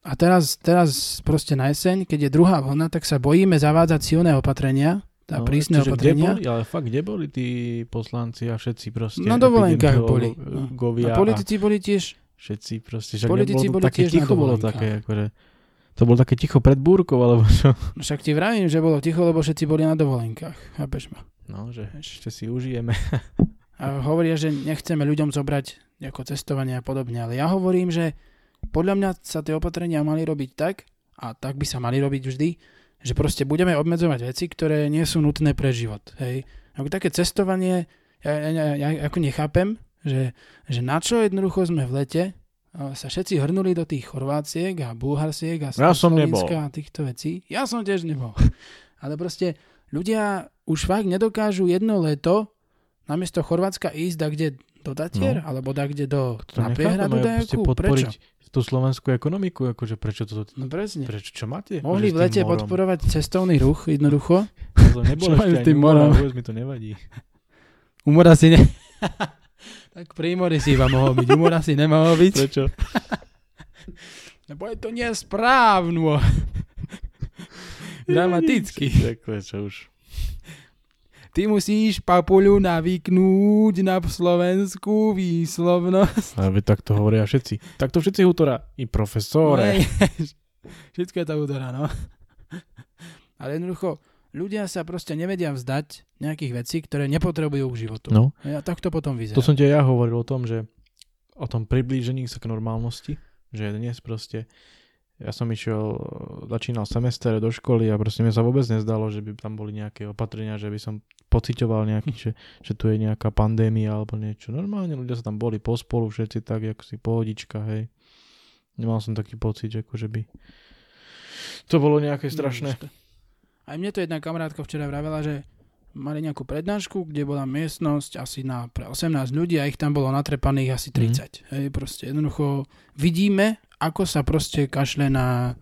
a teraz, teraz proste na jeseň, keď je druhá vlna, tak sa bojíme zavádzať silné opatrenia, tá prísne čiže opatrenia. Kde boli, ale fakt, kde boli tí poslanci a všetci proste? Na dovolenkách boli. epidemiológovia A politici boli tiež, všetci proste. Však Politici boli také tiež ticho bolo také, akože, to bolo také ticho pred búrkou, alebo čo? no však ti vravím, že bolo ticho, lebo všetci boli na dovolenkách. Chápeš ma? No, že ešte si užijeme. A hovoria, že nechceme ľuďom zobrať ako cestovanie a podobne, ale ja hovorím, že podľa mňa sa tie opatrenia mali robiť tak, a tak by sa mali robiť vždy, že proste budeme obmedzovať veci, ktoré nie sú nutné pre život. Hej. Ako také cestovanie, ja, ja, ja, ja ako nechápem, že, že na čo jednoducho sme v lete sa všetci hrnuli do tých Chorváciek a Bulharsiek a Ja som Slovenska a týchto vecí. Ja som tiež nebol. Ale proste ľudia už fakt nedokážu jedno leto namiesto Chorvátska ísť da kde do Tatier, No. alebo da kde do To na priehradu dajakú. Prečo? tú slovenskú ekonomiku, akože prečo to, No presne. prečo, čo máte? Mohli v lete podporovať cestovný ruch jednoducho. To nebolo ešte ani tým mora, morom? vôbec mi to nevadí. Umora si ne... tak pri mori si iba mohol byť. Umora si nemohol byť. Prečo? Lebo je to nesprávno. Dramaticky. Takhle, čo už. Ty musíš papuľu navyknúť na slovenskú výslovnosť. Ale tak to hovoria všetci. Tak to všetci útora. I profesore. No, Všetko je to údora, no. Ale jednoducho, ľudia sa proste nevedia vzdať nejakých vecí, ktoré nepotrebujú k životu. No, A tak to potom vyzerá. to som ti ja hovoril o tom, že o tom priblížení sa k normálnosti, že dnes proste ja som išiel, začínal semester do školy a proste mi sa vôbec nezdalo, že by tam boli nejaké opatrenia, že by som pocitoval nejaký, že, že tu je nejaká pandémia alebo niečo. Normálne ľudia sa tam boli pospolu všetci tak, ako si pohodička, hej. Nemal som taký pocit, že akože by to bolo nejaké strašné. Aj mne to jedna kamarátka včera vravela, že mali nejakú prednášku, kde bola miestnosť asi na pre 18 ľudí a ich tam bolo natrepaných asi 30. Mhm. Hej, proste jednoducho vidíme, ako sa proste kašle na,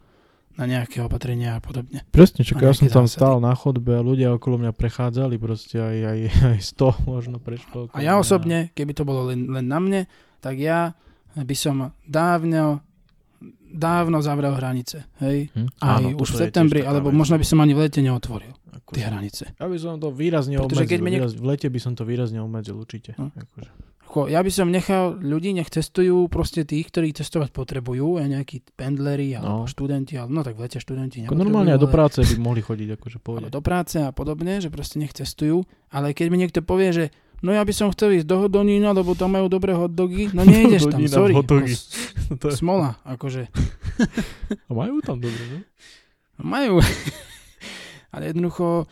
na nejaké opatrenia a podobne. Presne, A ja som tam zásady. stál na chodbe a ľudia okolo mňa prechádzali proste aj, aj, aj 100 možno prešlo. A ja osobne, keby to bolo len, len na mne, tak ja by som dávno dávno zavrel hranice. Hej? Hm? Aj Áno, už v septembri, alebo vec. možno by som ani v lete neotvoril Akože- tie hranice. Ja by som to výrazne Pretože obmedzil. keď niek- výraz- V lete by som to výrazne obmedzil určite. No. Akože. Ako, ja by som nechal ľudí, nech testujú proste tých, ktorí testovať potrebujú, aj nejakí pendleri alebo No. študenti, ale no tak v lete študenti normálne aj do ale- práce by mohli chodiť, akože ale pôjde. do práce a podobne, že proste nech testujú, ale keď mi niekto povie, že no ja by som chcel ísť do Hodonína, lebo tam majú dobré hotdogy, no nejdeš tam, sorry. hotdogy. S- To je- smola, akože. A majú tam dobre, no? Majú. ale jednoducho,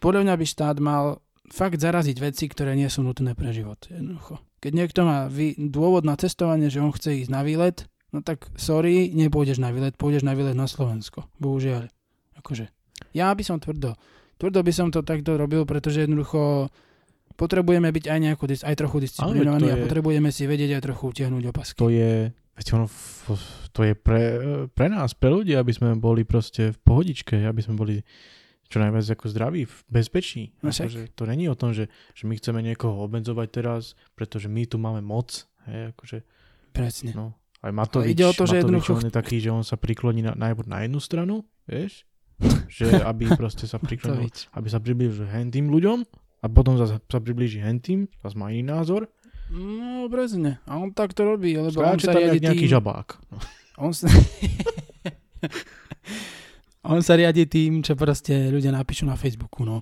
podľa mňa by štát mal fakt zaraziť veci, ktoré nie sú nutné pre život. Jednoducho. Keď niekto má vý, dôvod na cestovanie, že on chce ísť na výlet, no tak sorry, nepôjdeš na výlet, pôjdeš na výlet na Slovensko. Bohužiaľ. Akože. Ja by som tvrdo. Tvrdo by som to takto robil, pretože jednoducho potrebujeme byť aj, nejako, aj trochu disciplinovaní a je- potrebujeme si vedieť aj trochu utiahnuť opasky. To je, veď ono, to je pre, pre nás, pre ľudí, aby sme boli proste v pohodičke, aby sme boli čo najviac ako zdraví, v bezpečí. No. Akože, to není o tom, že, že my chceme niekoho obmedzovať teraz, pretože my tu máme moc. Hej, akože, Presne. no, aj Matovič, ide o to, že Matovič, on je taký, že on sa prikloní na, najprv na jednu stranu, vieš, že aby proste sa priklonil, aby sa priblížil hentým ľuďom a potom zase sa priblíži hentým, zase má iný názor. No, presne. A on tak to robí, lebo on Skáče sa tam riadi jak nejaký tým... žabák. On sa... on sa riadi tým, čo proste ľudia napíšu na Facebooku, no.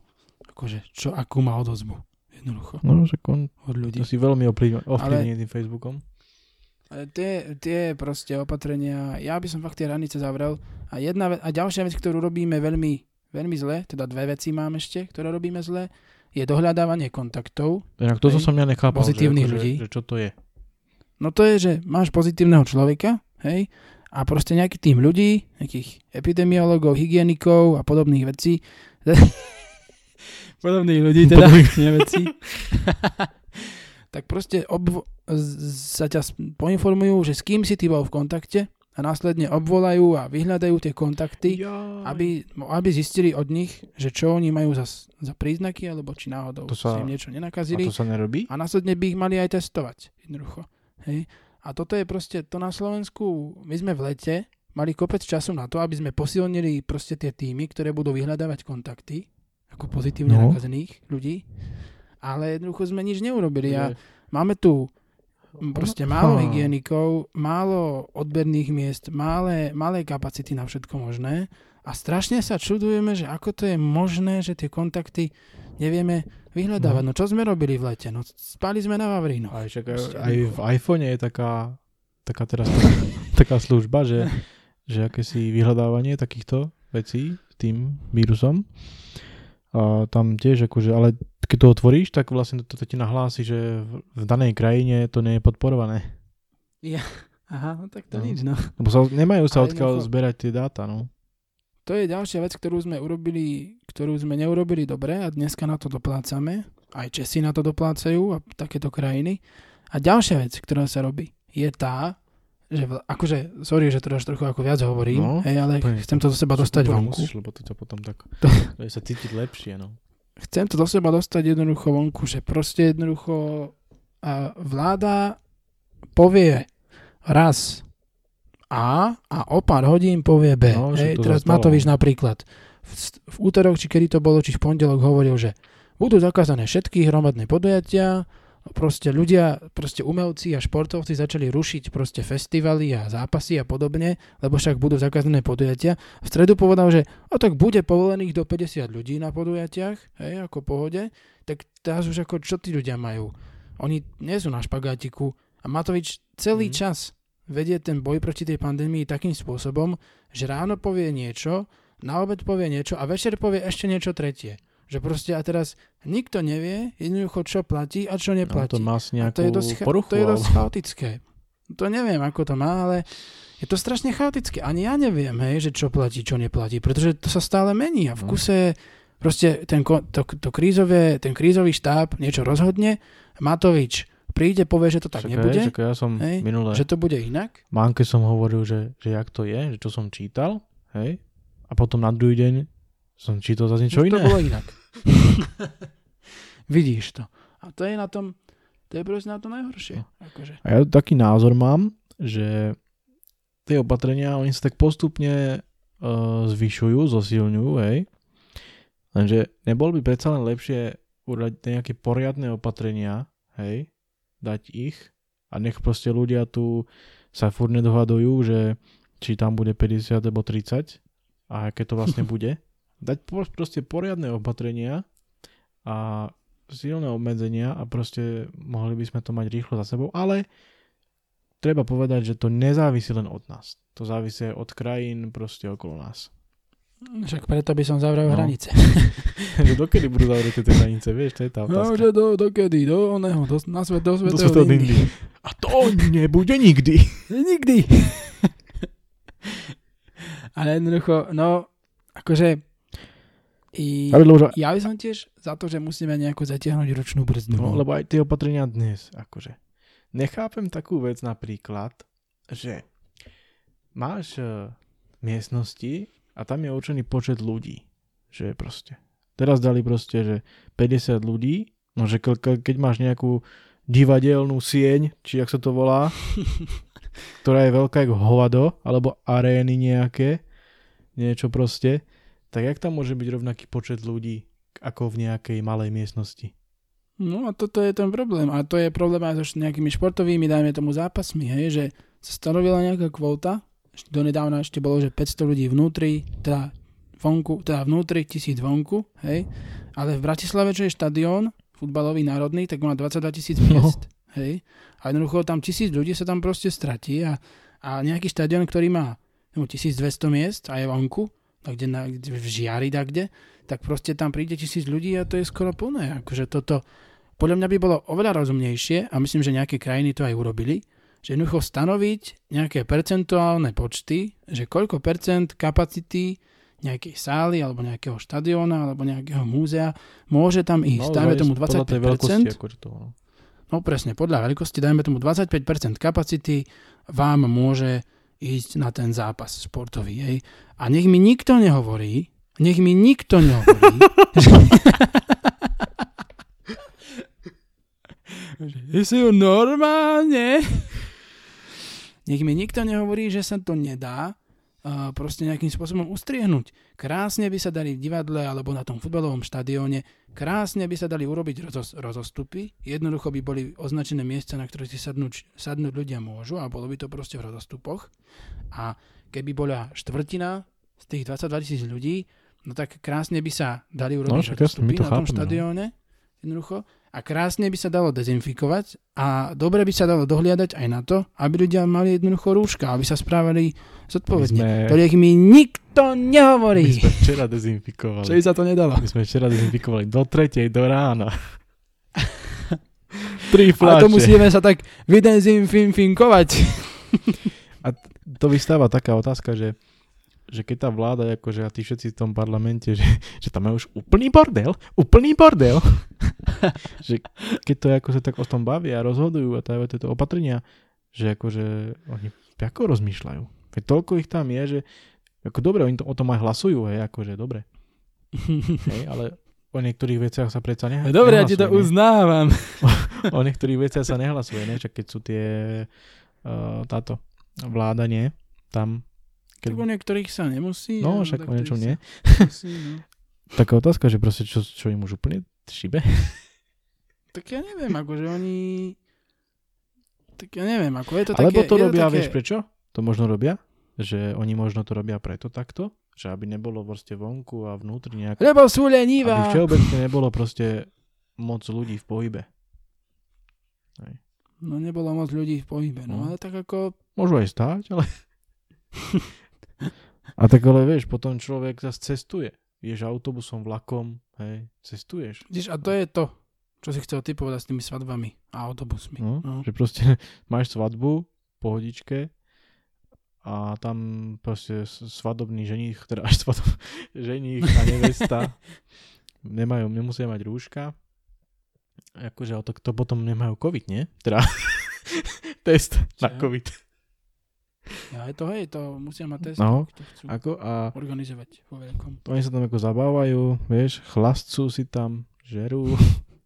Akože, čo, akú má odozvu. Jednoducho. No, že on Od ľudí. to si veľmi ovplyvnený tým Facebookom. Ale tie, tie proste opatrenia, ja by som fakt tie hranice zavrel. A, jedna a ďalšia vec, ktorú robíme veľmi, veľmi zle, teda dve veci mám ešte, ktoré robíme zle, je dohľadávanie kontaktov. Inak toto Hej. som ja nechápal, Pozitívnych že, ľudí. Že, že čo to je. No to je, že máš pozitívneho človeka, hej, a proste nejaký tým ľudí, nejakých epidemiologov, hygienikov a podobných vecí, podobných ľudí teda, nie vecí, tak proste z- sa ťa poinformujú, že s kým si ty bol v kontakte a následne obvolajú a vyhľadajú tie kontakty, aby, aby zistili od nich, že čo oni majú za, sa príznaky, alebo či náhodou To sa... sa- im niečo a nenakazili. to sa nerobí? A následne by ich mali aj testovať. Jednoducho. Hej. A toto je proste, to na Slovensku, my sme v lete mali kopec času na to, aby sme posilnili proste tie týmy, ktoré budú vyhľadávať kontakty, ako pozitívne No. nakazených ľudí. Ale jednoducho sme nič neurobili. A máme tu proste málo hygienikov, málo odberných miest, malé, malé kapacity na všetko možné. A strašne sa čudujeme, že ako to je možné, že tie kontakty nevieme vyhľadávať. No, čo sme robili v lete? No spali sme na Vavrínu. Aj, čak, Proste aj v iPhone je taká, taká teraz taká služba, že, že akési vyhľadávanie takýchto vecí s tým vírusom. A tam tiež akože, ale keď to otvoríš, tak vlastne to, to ti nahlási, že v, danej krajine to nie je podporované. Aha, no tak to No. nič, no. Lebo sa, nemajú sa Ale odkiaľ jednoducho- zberať tie dáta, no. To je ďalšia vec, ktorú sme urobili, ktorú sme neurobili dobre a dneska na to doplácame. Aj Česi na to doplácajú a takéto krajiny. A ďalšia vec, ktorá sa robí, je tá, že akože, sorry, že teraz trochu ako viac hovorím, No, hej, ale úplne. chcem to do seba dostať vonku. Musíš, lebo to ťa potom tak... To- To... sa cítiť lepšie, no. Chcem to do seba dostať jednoducho vonku, že proste jednoducho a vláda povie raz A a o pár hodín povie B. No, hej, to teraz sa stalo. Matovič napríklad v, v útorok, či kedy to bolo, či v pondelok hovoril, že budú zakázané všetky hromadné podujatia, proste ľudia, proste umelci a športovci začali rušiť proste festivaly a zápasy a podobne, lebo však budú zakázané podujatia. V stredu povedal, že o tak bude povolených do 50 ľudí na podujatiach, hej, ako pohode, tak teraz už ako čo tí ľudia majú? Oni nie sú na špagátiku a Matovič celý Mhm. čas vedie ten boj proti tej pandémii takým spôsobom, že ráno povie niečo, na obed povie niečo a večer povie ešte niečo tretie. Že proste a teraz nikto nevie jednoducho, čo platí a čo no neplatí. to má a to je dosť, poruchu, to je dosť alebo- chaotické. To neviem, ako to má, ale je to strašne chaotické. Ani ja neviem, hej, že čo platí, čo neplatí, pretože to sa stále mení a v No. kuse proste ten, to, to krízové, ten krízový štáb niečo rozhodne, Matovič príde, povie, že to tak Čakaj, nebude, čakaj, ja som hej, minule... že to bude inak. Mánke som hovoril, že, že jak to je, že čo som čítal, hej, a potom na druhý deň som čítal zase niečo Už iné. to bolo inak. Vidíš to. A to je na tom, to je proste na to najhoršie. No. Akože. A ja taký názor mám, že tie opatrenia, oni sa tak postupne uh, zvyšujú, zosilňujú, hej. Lenže nebol by predsa len lepšie urať nejaké poriadne opatrenia, hej, dať ich a nech proste ľudia tu sa furt nedohadujú, že či tam bude 50 alebo 30 a aké to vlastne bude. Dať proste poriadne opatrenia a silné obmedzenia a proste mohli by sme to mať rýchlo za sebou, ale treba povedať, že to nezávisí len od nás. To závisí od krajín proste okolo nás. Však preto by som zavrel No. hranice. dokedy budú zavreté tie hranice, vieš, to je tá No, otázka. že do, do kedy? Do oného, do, na svet, do Do svetého svetého Dingy. Dingy. A to nebude nikdy. Nikdy. Ale jednoducho, no, akože i, že- ja by som tiež za to, že musíme nejako zatiahnuť ročnú brzdu. no, lebo aj tie opatrenia dnes, akože. Nechápem takú vec napríklad, že máš uh, miestnosti a tam je určený počet ľudí. Že proste. Teraz dali proste, že 50 ľudí, no že ke- ke- keď máš nejakú divadelnú sieň, či jak sa to volá, ktorá je veľká ako hovado, alebo arény nejaké, niečo proste, tak jak tam môže byť rovnaký počet ľudí ako v nejakej malej miestnosti? No a toto je ten problém. A to je problém aj so nejakými športovými, dajme tomu zápasmi, hej, že sa stanovila nejaká kvóta, donedávna ešte bolo, že 500 ľudí vnútri, teda vonku, teda vnútri, tisíc vonku, hej, ale v Bratislave, čo je štadión, futbalový národný, tak má 22 tisíc miest, hej, a jednoducho tam tisíc ľudí sa tam proste stratí a, a nejaký štadión, ktorý má no, 1200 miest a je vonku, kde, na, kde v žiari, tak kde, tak proste tam príde tisíc ľudí a to je skoro plné. Akože toto, podľa mňa by bolo oveľa rozumnejšie a myslím, že nejaké krajiny to aj urobili, že jednoducho stanoviť nejaké percentuálne počty, že koľko percent kapacity nejakej sály alebo nejakého štadióna alebo nejakého múzea môže tam ísť. dajme tomu No, tej veľkosti, 25%. akože to, no. No presne, podľa veľkosti dajme tomu 25% kapacity vám môže ísť na ten zápas športový. Hej. A nech mi nikto nehovorí, nech mi nikto nehovorí, že... normálne... Nech mi nikto nehovorí, že sa to nedá proste nejakým spôsobom ustriehnúť. Krásne by sa dali v divadle alebo na tom futbalovom štadióne, krásne by sa dali urobiť rozos- rozostupy, jednoducho by boli označené miesta, na ktoré si sadnúť, sadnúť ľudia môžu a bolo by to proste v rozostupoch. A keby bola štvrtina z tých 22 tisíc ľudí, no tak krásne by sa dali urobiť my rozostupy to na tom chápeme, no. štadióne, jednoducho. A krásne by sa dalo dezinfikovať a dobre by sa dalo dohliadať aj na to, aby ľudia mali jednoducho rúška, aby sa správali My zodpovedne. sme, To nech mi nikto my nehovorí. sme včera dezinfikovali. Čo by sa to nedalo. My sme včera dezinfikovali do tretej, do rána. Tri A fľaše. to musíme sa tak vydezinfinkovať. To vystáva taká otázka, že, že keď tá vláda, akože a tí všetci v tom parlamente, že, že tam majú už úplný bordel, úplný bordel, že keď to ako sa tak o tom bavia a rozhodujú a távajú tieto opatrenia, že akože oni ako rozmýšľajú. Veď toľko ich tam je, že ako dobre, oni to, o tom aj hlasujú, hej, akože dobre. hej, ale o niektorých veciach sa predsa ne, Dobre, ja ti to nehlasuje, ne? uznávam. O niektorých veciach sa nehlasuje, ne? Čak keď sú tie uh, táto vláda, nie? Tam Tak o niektorých sa nemusí. No, však o niečom nie. Musí, no. Taká otázka, že proste čo, čo im už úplne šibe? Tak ja neviem, akože oni... Tak ja neviem, ako je to Alebo také... to robia, také... vieš prečo? To možno robia? Že oni možno to robia preto takto? Že aby nebolo proste vonku a vnútri nejak... Lebo sú Aby lenivá. všeobecne nebolo proste moc ľudí v pohybe. No nebolo moc ľudí v pohybe, no, No. ale tak ako... Môžu aj stáť, ale... a tak ale vieš, potom človek zase cestuje. Ješ autobusom, vlakom, hej, cestuješ. Vidíš, a to je to, čo si chcel ty povedať s tými svadbami a autobusmi. No, No. Že proste máš svadbu, pohodičke a tam proste svadobný ženích, teda až svadob, ženích a nevesta nemajú, nemusia mať rúška. Akože, ale to, to potom nemajú COVID, nie? Teda test na Čo? COVID. Ja, je to, hej, to musia mať test, No, to chcú Ako a organizovať vo veľkom. oni sa tam ako zabávajú, vieš, chlastcú si tam, žerú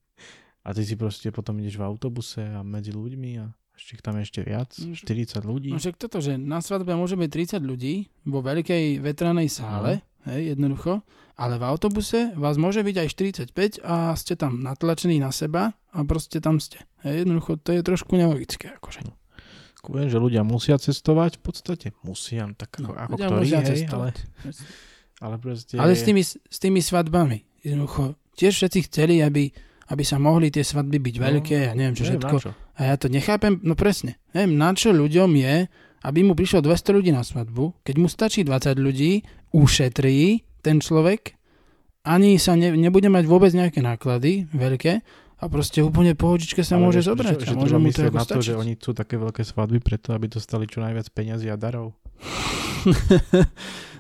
a ty si proste potom ideš v autobuse a medzi ľuďmi a ešte tam ešte viac, No, 40 ľudí. No však toto, že na svadbe môže byť 30 ľudí vo veľkej vetranej sále, No. hej, jednoducho, ale v autobuse vás môže byť aj 45 a ste tam natlačení na seba a proste tam ste. Hej, jednoducho, to je trošku nelogické. Akože. Viem, že ľudia musia cestovať, v podstate musia, no tak ako, No, ako ľudia ktorí, musia hej, ale, cestovať. ale proste... Ale s tými, s tými svadbami, jednoducho, tiež všetci chceli, aby, aby sa mohli tie svadby byť veľké a neviem čo neviem, všetko. čo. A ja to nechápem, no presne. Neviem, na čo ľuďom je, aby mu prišlo 200 ľudí na svadbu, keď mu stačí 20 ľudí, ušetrí ten človek, ani sa ne, nebude mať vôbec nejaké náklady veľké a proste úplne pohodičke sa Ale môže vieš, zobrať Že, a že môže mu to ako na to, stačiť. že oni chcú také veľké svadby preto, aby dostali čo najviac peňazí a darov.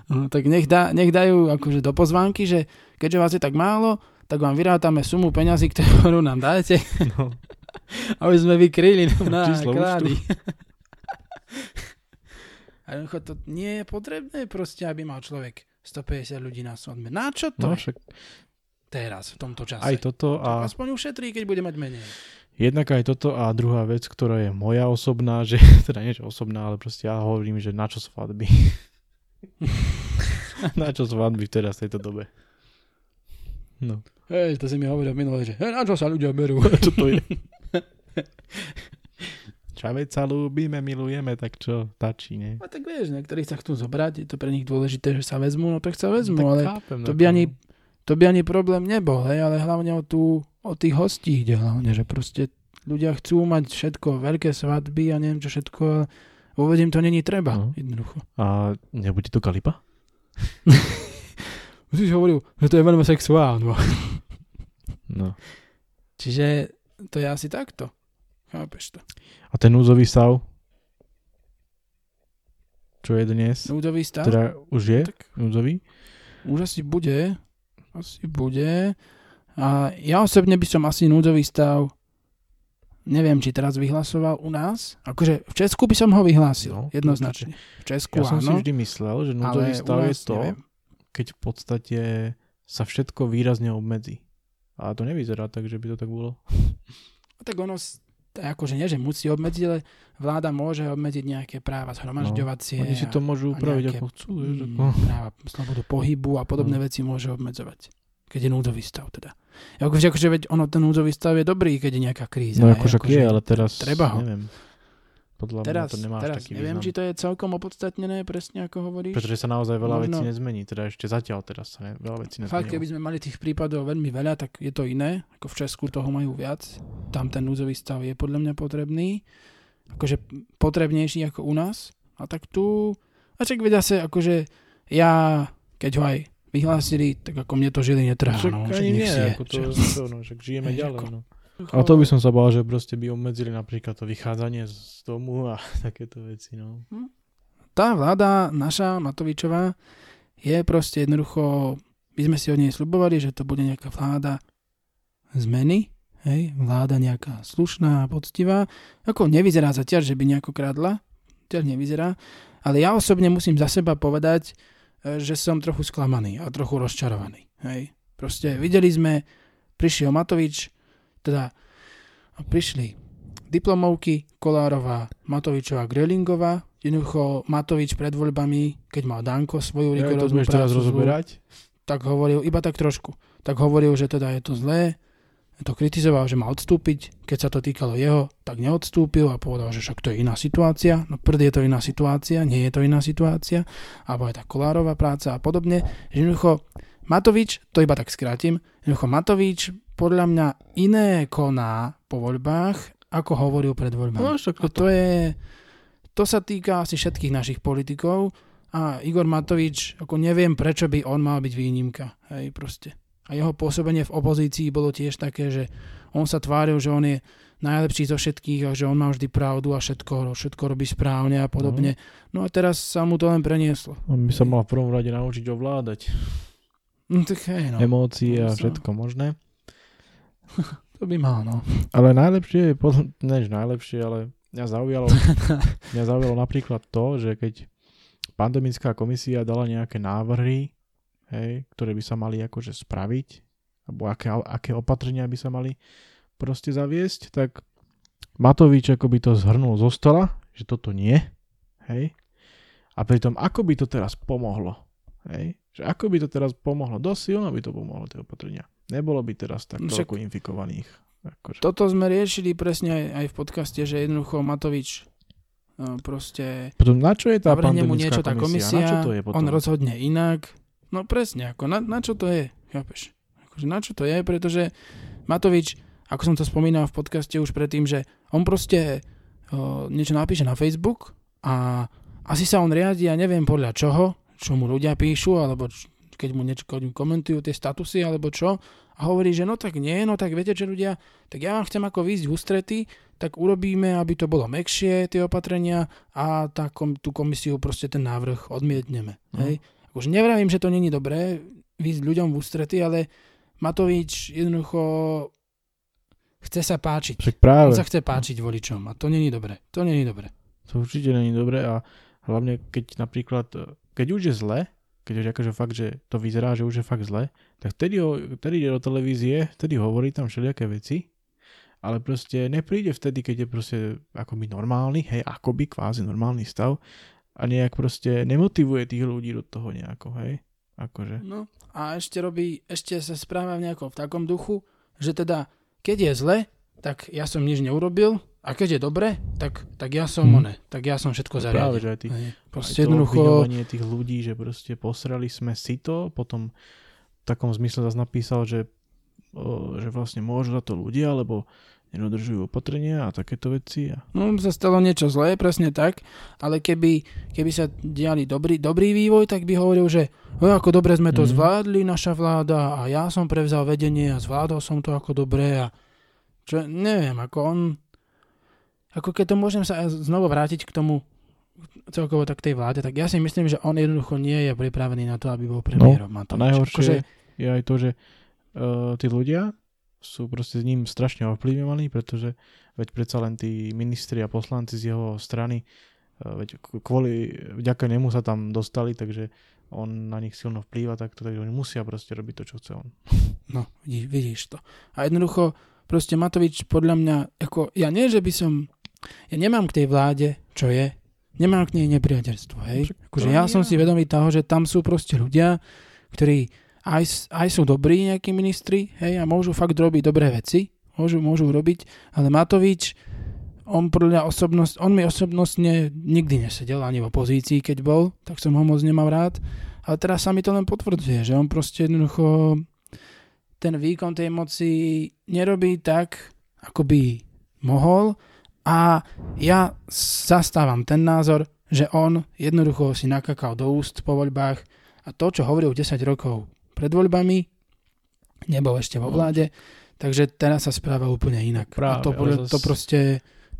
no, tak nech, dá, nech dajú akože do pozvánky, že keďže vás je tak málo, tak vám vyrátame sumu peňazí, ktorú nám dáte, No. aby sme vykryli náklady. A jednoducho to nie je potrebné proste, aby mal človek 150 ľudí na svadbe. Na čo to no však teraz, v tomto čase? aj toto a... a Aspoň ušetrí, keď bude mať menej. jednak aj toto a druhá vec, ktorá je moja osobná, že teda nie osobná, ale proste ja hovorím, že na čo svadby. na čo svadby teraz v tejto dobe. No, Hej, to si mi hovoril minulé, že hej, na čo sa ľudia berú? čo to je? Čo veď sa ľúbime, milujeme, tak čo, tačí, nie? A tak vieš, niektorí sa chcú zobrať, je to pre nich dôležité, že sa vezmú, no tak sa vezmú, tak ale chápem, to no by ani, to by ani problém nebol, hej, ale hlavne o, tú, o tých hostí ide hlavne, že proste ľudia chcú mať všetko, veľké svadby a neviem čo všetko, vôbec im to není treba, No. jednoducho. A nebude to kalipa? Si hovoril, že to je veľmi sexuálne. No. Čiže to je asi takto. Chápeš to? A ten núzový stav? Čo je dnes? Núdzový stav? Teda už je Tak núzový? už asi bude. Asi bude. A ja osobne by som asi núdzový stav neviem, či teraz vyhlasoval u nás. Akože v Česku by som ho vyhlásil. No, jednoznačne. V Česku Ja som si áno. vždy myslel, že núdzový stav je to, neviem. keď v podstate sa všetko výrazne obmedzí. A to nevyzerá tak, že by to tak bolo. Tak ono, akože nie, že musí obmedziť, ale vláda môže obmedziť nejaké práva zhromažďovacie. Oni si to môžu upraviť ako chcú. Mm, ako... práva, slobodu pohybu a podobné No. veci môže obmedzovať. Keď je núdzový stav teda. Akože, akože veď ono, ten núdzový stav je dobrý, keď je nejaká kríza. No hej, akože je, ale teraz treba ho. neviem. Podľa Teraz, mňa to nemá teraz taký neviem, význam. či to je celkom opodstatnené, presne ako hovoríš. Pretože sa naozaj veľa Možno- vecí nezmení. Teda ešte zatiaľ teraz sa ne, veľa vecí Fakt, nezmenilo. keby sme mali tých prípadov veľmi veľa, tak je to iné. Ako v Česku toho majú viac. Tam ten núdzový stav je podľa mňa potrebný. Akože potrebnejší ako u nás. A tak tu... A čak veď zase, akože ja, keď ho aj vyhlásili, tak ako mne to žili netrhá. Však no, ani nie, si je, ako to, čo, no, však žijeme ďalej. ako- No. A to by som sa bál, že proste by obmedzili napríklad to vychádzanie z domu a takéto veci, no. Tá vláda naša, Matovičová, je proste jednoducho, my sme si od nej slubovali, že to bude nejaká vláda zmeny, hej, vláda nejaká slušná, poctivá, ako nevyzerá zatiaľ, že by nejako kradla, zatiaľ nevyzerá, ale ja osobne musím za seba povedať, e, že som trochu sklamaný a trochu rozčarovaný, hej. Proste videli sme, prišiel Matovič, teda prišli diplomovky Kolárová, Matovičová, Grelingová, jednoducho Matovič pred voľbami, keď mal Danko svoju Ja rigoróznu budeš teraz prácu, rozoberať? tak hovoril, iba tak trošku, tak hovoril, že teda je to zlé, to kritizoval, že má odstúpiť, keď sa to týkalo jeho, tak neodstúpil a povedal, že však to je iná situácia, no prd je to iná situácia, nie je to iná situácia, alebo aj tá Kolárová práca a podobne, jednoducho Matovič, to iba tak skrátim, jednoducho Matovič podľa mňa iné koná po voľbách, ako hovoril pred voľbami. No, však A to je, to sa týka asi všetkých našich politikov a Igor Matovič, ako neviem, prečo by on mal byť výnimka, hej, proste. A jeho pôsobenie v opozícii bolo tiež také, že on sa tváril, že on je najlepší zo všetkých a že on má vždy pravdu a všetko, všetko robí správne a podobne. No a teraz sa mu to len prenieslo. On by sa mal v prvom rade naučiť ovládať No tak hej, no. emócie a To sa- všetko možné. To by mal, no. Ale najlepšie je, podľa- než najlepšie, ale mňa zaujalo, mňa zaujalo napríklad to, že keď pandemická komisia dala nejaké návrhy, hej, ktoré by sa mali akože spraviť, alebo aké, aké opatrenia by sa mali proste zaviesť, tak Matovič ako by to zhrnul zo stola, že toto nie, hej, a pritom ako by to teraz pomohlo, hej, že ako by to teraz pomohlo, dosť silno by to pomohlo tie opatrenia. Nebolo by teraz tak No však- toľko infikovaných. Akože. Toto sme riešili presne aj, aj v podcaste, že jednoducho Matovič e, proste Potom na čo je tá pandemická niečo tá komisia, Na čo to je potom? on rozhodne inak. No presne, ako na, na čo to je, chápeš? Akože na čo to je, pretože Matovič, ako som to spomínal v podcaste už predtým, že on proste o, niečo napíše na Facebook a asi sa on riadi, ja neviem podľa čoho, čo mu ľudia píšu, alebo keď mu niečo keď mu komentujú tie statusy, alebo čo, a hovorí, že no tak nie, no tak viete čo ľudia, tak ja vám chcem ako výjsť v ústrety, tak urobíme, aby to bolo mekšie, tie opatrenia a tá kom, tú komisiu proste ten návrh odmietneme. No. Hej? Akože nevravím, že to není dobré výjsť ľuďom v ústrety, ale Matovič jednoducho chce sa páčiť. Však práve. On sa chce páčiť voličom a to není dobre. To není dobre. To určite není dobré a hlavne keď napríklad, keď už je zle, keď už akože fakt, že to vyzerá, že už je fakt zle, tak vtedy, ho, vtedy ide do televízie, vtedy hovorí tam všelijaké veci, ale proste nepríde vtedy, keď je proste akoby normálny, hej, akoby kvázi normálny stav a nejak proste nemotivuje tých ľudí do toho nejako, hej, akože. No a ešte robí, ešte sa správa v nejakom v takom duchu, že teda keď je zle, tak ja som nič neurobil a keď je dobre, tak, tak ja som Mhm. one, tak ja som všetko Práve, zariadil. že aj Hej, aj Proste to jednoducho, tých ľudí, že proste posrali sme si to, potom v takom zmysle zase napísal, že, o, že vlastne môžu za to ľudia, lebo nedodržujú opatrenia a takéto veci. A... no sa stalo niečo zlé, presne tak, ale keby, keby sa diali dobrý, dobrý vývoj, tak by hovoril, že o, ako dobre sme to Mhm. zvládli, naša vláda a ja som prevzal vedenie a zvládol som to ako dobre a čo, neviem, ako on ako keď to môžem sa znovu vrátiť k tomu celkovo tak tej vláde, tak ja si myslím, že on jednoducho nie je pripravený na to, aby bol premiérom. A Matovič. najhoršie Akože, je aj to, že uh, tí ľudia sú proste s ním strašne ovplyvňovaní, pretože veď predsa len tí ministri a poslanci z jeho strany, uh, veď kvôli, vďaka nemu sa tam dostali, takže on na nich silno vplýva takto, takže oni musia proste robiť to, čo chce on. No, vidíš, vidíš to. A jednoducho, proste Matovič podľa mňa, ako, ja nie, že by som, ja nemám k tej vláde, čo je, nemám k nej nepriateľstvo, hej. Akože ja som si vedomý toho, že tam sú proste ľudia, ktorí aj, aj sú dobrí nejakí ministri, hej, a môžu fakt robiť dobré veci, môžu, môžu robiť, ale Matovič, on podľa osobnosť, on mi osobnostne nikdy nesedel ani v opozícii, keď bol, tak som ho moc nemal rád, ale teraz sa mi to len potvrdzuje, že on proste jednoducho ten výkon tej moci nerobí tak, ako by mohol a ja zastávam ten názor, že on jednoducho si nakakal do úst po voľbách a to, čo hovoril 10 rokov pred voľbami, nebol ešte vo vláde, Takže teraz sa správa úplne inak. Práve, a to, podľa, zas- to proste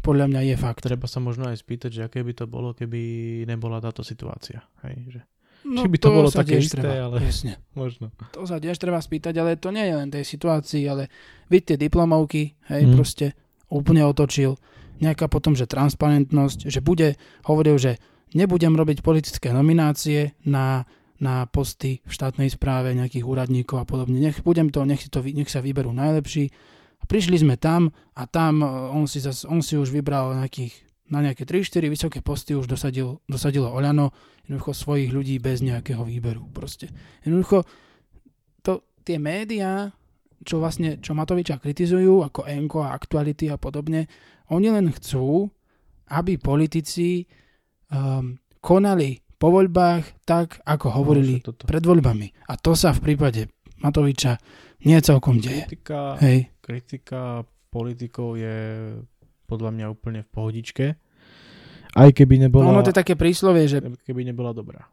podľa mňa je fakt. Treba sa možno aj spýtať, že aké by to bolo, keby nebola táto situácia. Hej, že No, Či by to bolo sa také isté, treba, ale- Presne. možno. To sa tiež treba spýtať, ale to nie je len tej situácii, ale vidíte diplomovky, hej, Mm. proste úplne otočil. Nejaká potom, že transparentnosť, že bude, hovoril, že nebudem robiť politické nominácie na, na posty v štátnej správe nejakých úradníkov a podobne. Nech budem to, nech, to, nech sa vyberú najlepší. Prišli sme tam a tam e, on si, zas, on si už vybral nejakých, na nejaké 3-4 vysoké posty už dosadil, dosadilo Oľano, jednoducho svojich ľudí bez nejakého výberu. Proste. Jednoducho to, tie médiá, čo vlastne, čo Matoviča kritizujú, ako Enko a Aktuality a podobne, oni len chcú, aby politici um, konali po voľbách tak, ako hovorili No, pred voľbami. A to sa v prípade Matoviča nie celkom deje. Kritika, Hej. kritika politikov je podľa mňa úplne v pohodičke. Aj keby No, nebola, ono to je také príslovie, že keby nebola dobrá.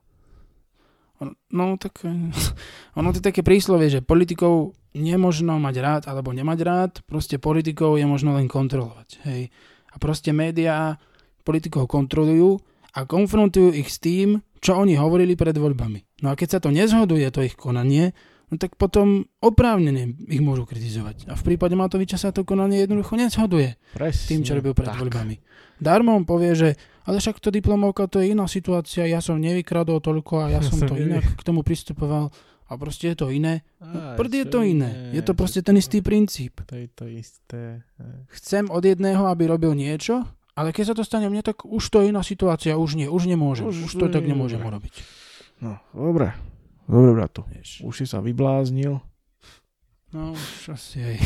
No tak eh, ono to je také príslovie, že politikov nemožno mať rád alebo nemať rád, proste politikov je možno len kontrolovať. Hej. A proste médiá politikov kontrolujú a konfrontujú ich s tým, čo oni hovorili pred voľbami. No a keď sa to nezhoduje, to ich konanie, no tak potom oprávnene ich môžu kritizovať. A v prípade Matoviča sa to konanie jednoducho nezhoduje Presne. tým, čo robil pred tak. voľbami. Darmo on povie, že ale však to diplomovka, to je iná situácia, ja som nevykradol toľko a ja som to inak k tomu pristupoval a proste je to iné. No, prd je to iné. Je to proste ten istý princíp. To je to isté. Chcem od jedného, aby robil niečo, ale keď sa to stane mne, tak už to je iná situácia, už nie, už nemôžem. Už, Už to tak nemôžem urobiť. No, dobre. Dobre, bratu. Vieš. Už si sa vybláznil. No už asi aj.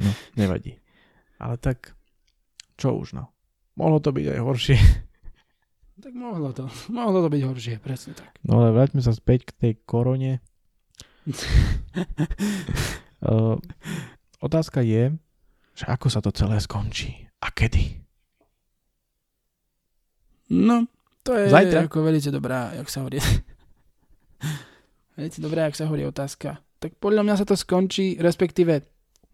No, nevadí. Ale tak, čo už no. Mohlo to byť aj horšie. Tak mohlo to, mohlo to byť horšie, presne tak. No ale vráťme sa späť k tej korone. uh, otázka je, že ako sa to celé skončí a kedy. No, to je Zajtra? ako veľmi dobrá, jak sa hovorí. Veľmi dobrá, jak sa hovorí otázka. Tak podľa mňa sa to skončí, respektíve,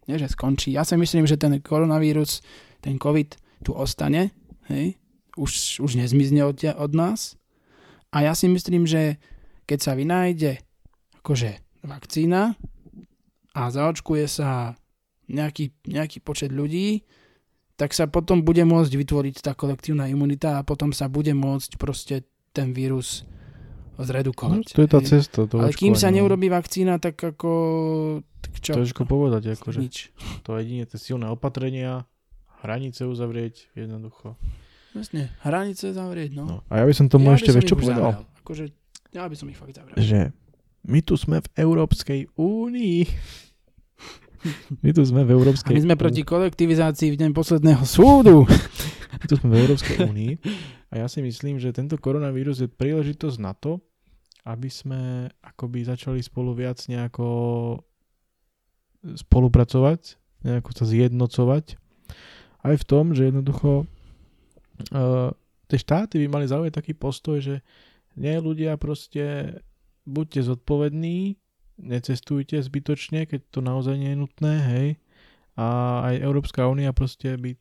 nie že skončí. Ja si myslím, že ten koronavírus, ten COVID tu ostane, hej? Už, už nezmizne od, od nás. A ja si myslím, že keď sa vynájde akože vakcína a zaočkuje sa nejaký, nejaký počet ľudí, tak sa potom bude môcť vytvoriť tá kolektívna imunita a potom sa bude môcť proste ten vírus zredukovať. No, to je tá cesta. To Ale kým sa očkovanie. neurobí vakcína, tak ako... Tak čo? Ťažko povedať, akože Nič. to jedine tie silné opatrenia, hranice uzavrieť, jednoducho. Vlastne, hranice zavrieť, no. No. A ja by som tomu Ja ešte, vieš čo povedal? zavrel. Akože, ja by som ich fakt zavrel. Že my tu sme v Európskej únii. My tu sme v A Európskej my sme proti kolektivizácii v deň posledného súdu. My tu sme v Európskej únii a ja si myslím, že tento koronavírus je príležitosť na to, aby sme akoby začali spolu viac nejako spolupracovať, nejako sa zjednocovať. Aj v tom, že jednoducho uh, tie štáty by mali zaujať taký postoj, že nie ľudia proste buďte zodpovední, necestujte zbytočne, keď to naozaj nie je nutné, hej. A aj Európska únia proste by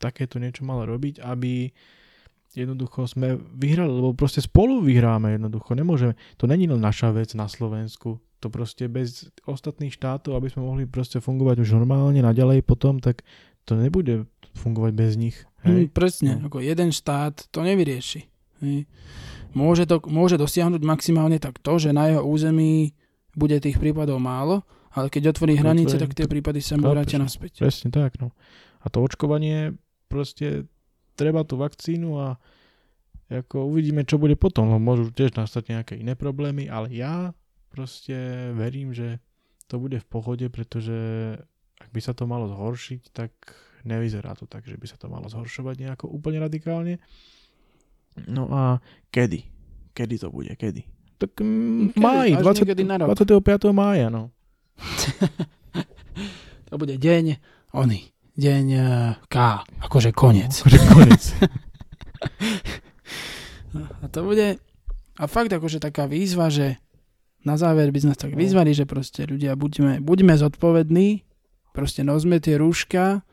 takéto niečo mala robiť, aby jednoducho sme vyhrali, lebo proste spolu vyhráme jednoducho, nemôžeme, to není len naša vec na Slovensku, to proste bez ostatných štátov, aby sme mohli proste fungovať už normálne naďalej potom, tak to nebude fungovať bez nich. Hej. Hej? presne, No. ako jeden štát to nevyrieši. Hej. Môže, to, môže dosiahnuť maximálne tak to, že na jeho území bude tých prípadov málo, ale keď otvorí hranice, tak tie prípady sa mu vrátia no. naspäť. Presne tak, no. A to očkovanie, proste treba tú vakcínu a ako uvidíme, čo bude potom, lebo môžu tiež nastať nejaké iné problémy, ale ja proste verím, že to bude v pohode, pretože ak by sa to malo zhoršiť, tak nevyzerá to tak, že by sa to malo zhoršovať nejako úplne radikálne. No a kedy? Kedy to bude? Kedy? Tak mm, máj, Až 20, niekedy na rok. 25. mája, no. To bude deň, oný, deň eh, K, akože koniec. Akože koniec. A to bude, a fakt akože taká výzva, že na záver by sme tak No. vyzvali, že proste ľudia buďme, buďme zodpovední, proste nosme tie rúška,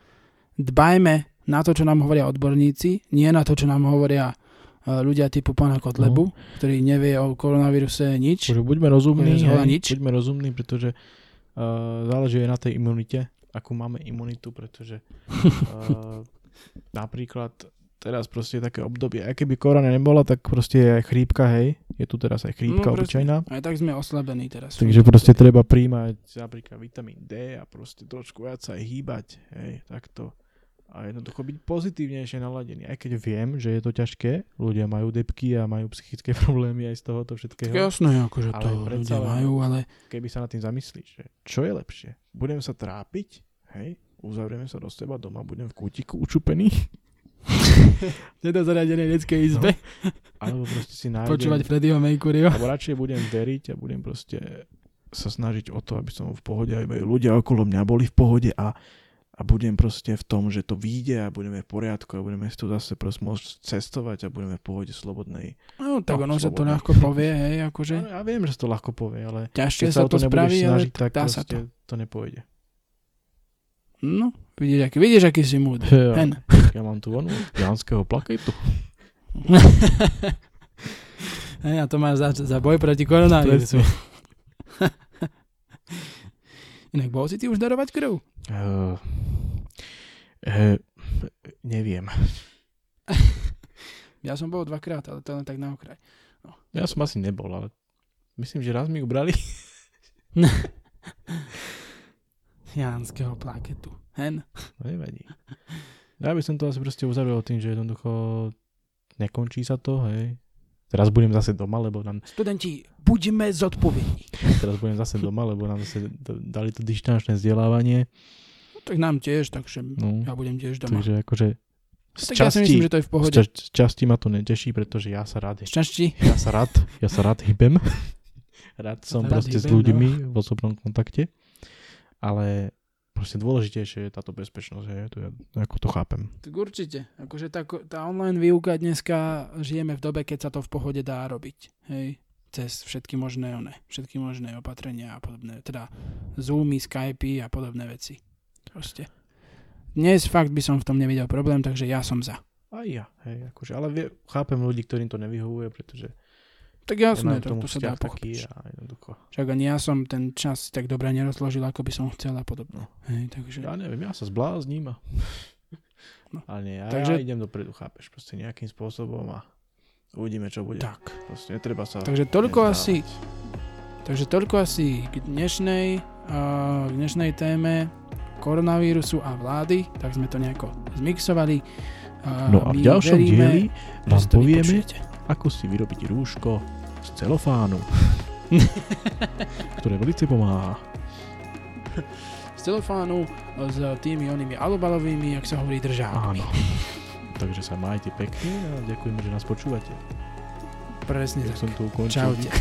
dbajme na to, čo nám hovoria odborníci, nie na to, čo nám hovoria eh, ľudia typu pána Kotlebu, No. ktorý nevie o koronavíruse nič. Akože buďme rozumní, hej, nič. buďme rozumní, pretože uh, záleží aj na tej imunite, akú máme imunitu, pretože uh, napríklad teraz proste je také obdobie, aj keby korona nebola, tak proste je aj chrípka, hej, je tu teraz aj chrípka No, presne. obyčajná, Aj tak sme oslabení teraz. takže proste treba príjmať napríklad vitamín D a proste trošku viac aj hýbať, hej, takto. A jednoducho byť pozitívnejšie naladený, aj keď viem, že je to ťažké, ľudia majú depky a majú psychické problémy aj z tohoto všetkého. jasné, akože Ale to predsa ľudia majú, ale keby sa nad tým zamyslíš, že čo je lepšie? Budem sa trápiť, hej, uzavrieme sa do seba doma, budem v kútiku učupený, v tejto zariadenej detskej izbe alebo proste si nájdem, počúvať Freddyho Mercuryho. alebo radšej budem veriť a budem proste sa snažiť o to, aby som v pohode, aby ľudia okolo mňa boli v pohode a, a budem proste v tom, že to vyjde a budeme v poriadku a budeme si tu zase proste môcť cestovať a budeme v pohode slobodnej. No, tak No, ono sa to ľahko povie, hej, akože No, ja viem, že sa to ľahko povie, ale ťažšie keď sa sa o to to nebudeš spraví, ale snažiť, tak dá sa to. to nepôjde. No, vidíš, aký, vidíš, aký si múdry. Ja, Hen. ja mám tu onu Janského plaketu. Hej, a to máš za, za boj proti koronavírusu. Inak bol si ty už darovať krv? Uh, uh, neviem. Ja som bol dvakrát, ale to len tak na okraj. Ja som asi nebol, ale myslím, že raz mi ubrali. Janského plaketu. Hen. No nevadí. Ja by som to asi proste uzavrel tým, že jednoducho nekončí sa to, hej. Teraz budem zase doma, lebo nám, Studenti, buďme zodpovední. teraz budem zase doma, lebo nám zase dali to dištančné vzdelávanie. No, tak nám tiež, takže No, ja budem tiež doma. takže akože z tak ja si časti, myslím, že to je v pohode. z, ča- z časti ma to neteší, pretože ja sa rád, Šťastí. ja sa rád, ja sa rád hýbem. rád som Rád proste s hýbem, no. ľuďmi v osobnom kontakte. Ale proste dôležitejšie je táto bezpečnosť, hej, to ja, ako to chápem. Tak určite. Akože tá, tá online výuka dneska žijeme v dobe, keď sa to v pohode dá robiť. Hej. Cez všetky možné, one, všetky možné opatrenia a podobné. Teda Zoomy, Skypey a podobné veci. Proste. Dnes fakt by som v tom nevidel problém, takže ja som za. Aj ja, hej, akože, ale vie, chápem ľudí, ktorým to nevyhovuje, pretože Tak ja jasné, mám k to, sa dá pochopiť. a jednoducho. Však ani ja som ten čas tak dobre nerozložil, ako by som chcel a podobne. No. Hej, takže... Ja neviem, ja sa zblázním a... No. Ale nie, ja, Takže- ja idem dopredu, chápeš, proste nejakým spôsobom a uvidíme, čo bude. Tak. Proste netreba sa... Takže toľko nezdávať. asi, takže toľko asi k dnešnej, uh, k dnešnej téme koronavírusu a vlády, tak sme to nejako zmixovali. Uh, No a v ďalšom veríme, dieli vám povieme, ako si vyrobiť rúško z celofánu, ktoré veľmi pomáha. Z telefónu s tými onými alobalovými, jak sa hovorí, držávkami. Áno. Takže sa majte pekne a ďakujeme, že nás počúvate. Presne Ja tak. som tu ukončil. Čaute.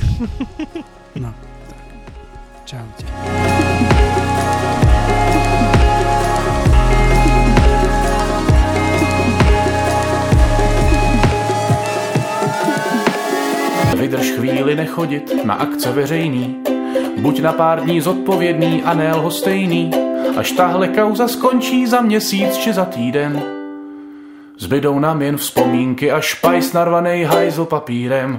No, tak. Čaute. Vydrž chvíli nechodit na akce veřejný. Buď na pár dní zodpovědný a ne lhostejný. Až tahle kauza skončí za měsíc či za týden. Zbydou nám jen vzpomínky a špajs narvanej hajzl papírem.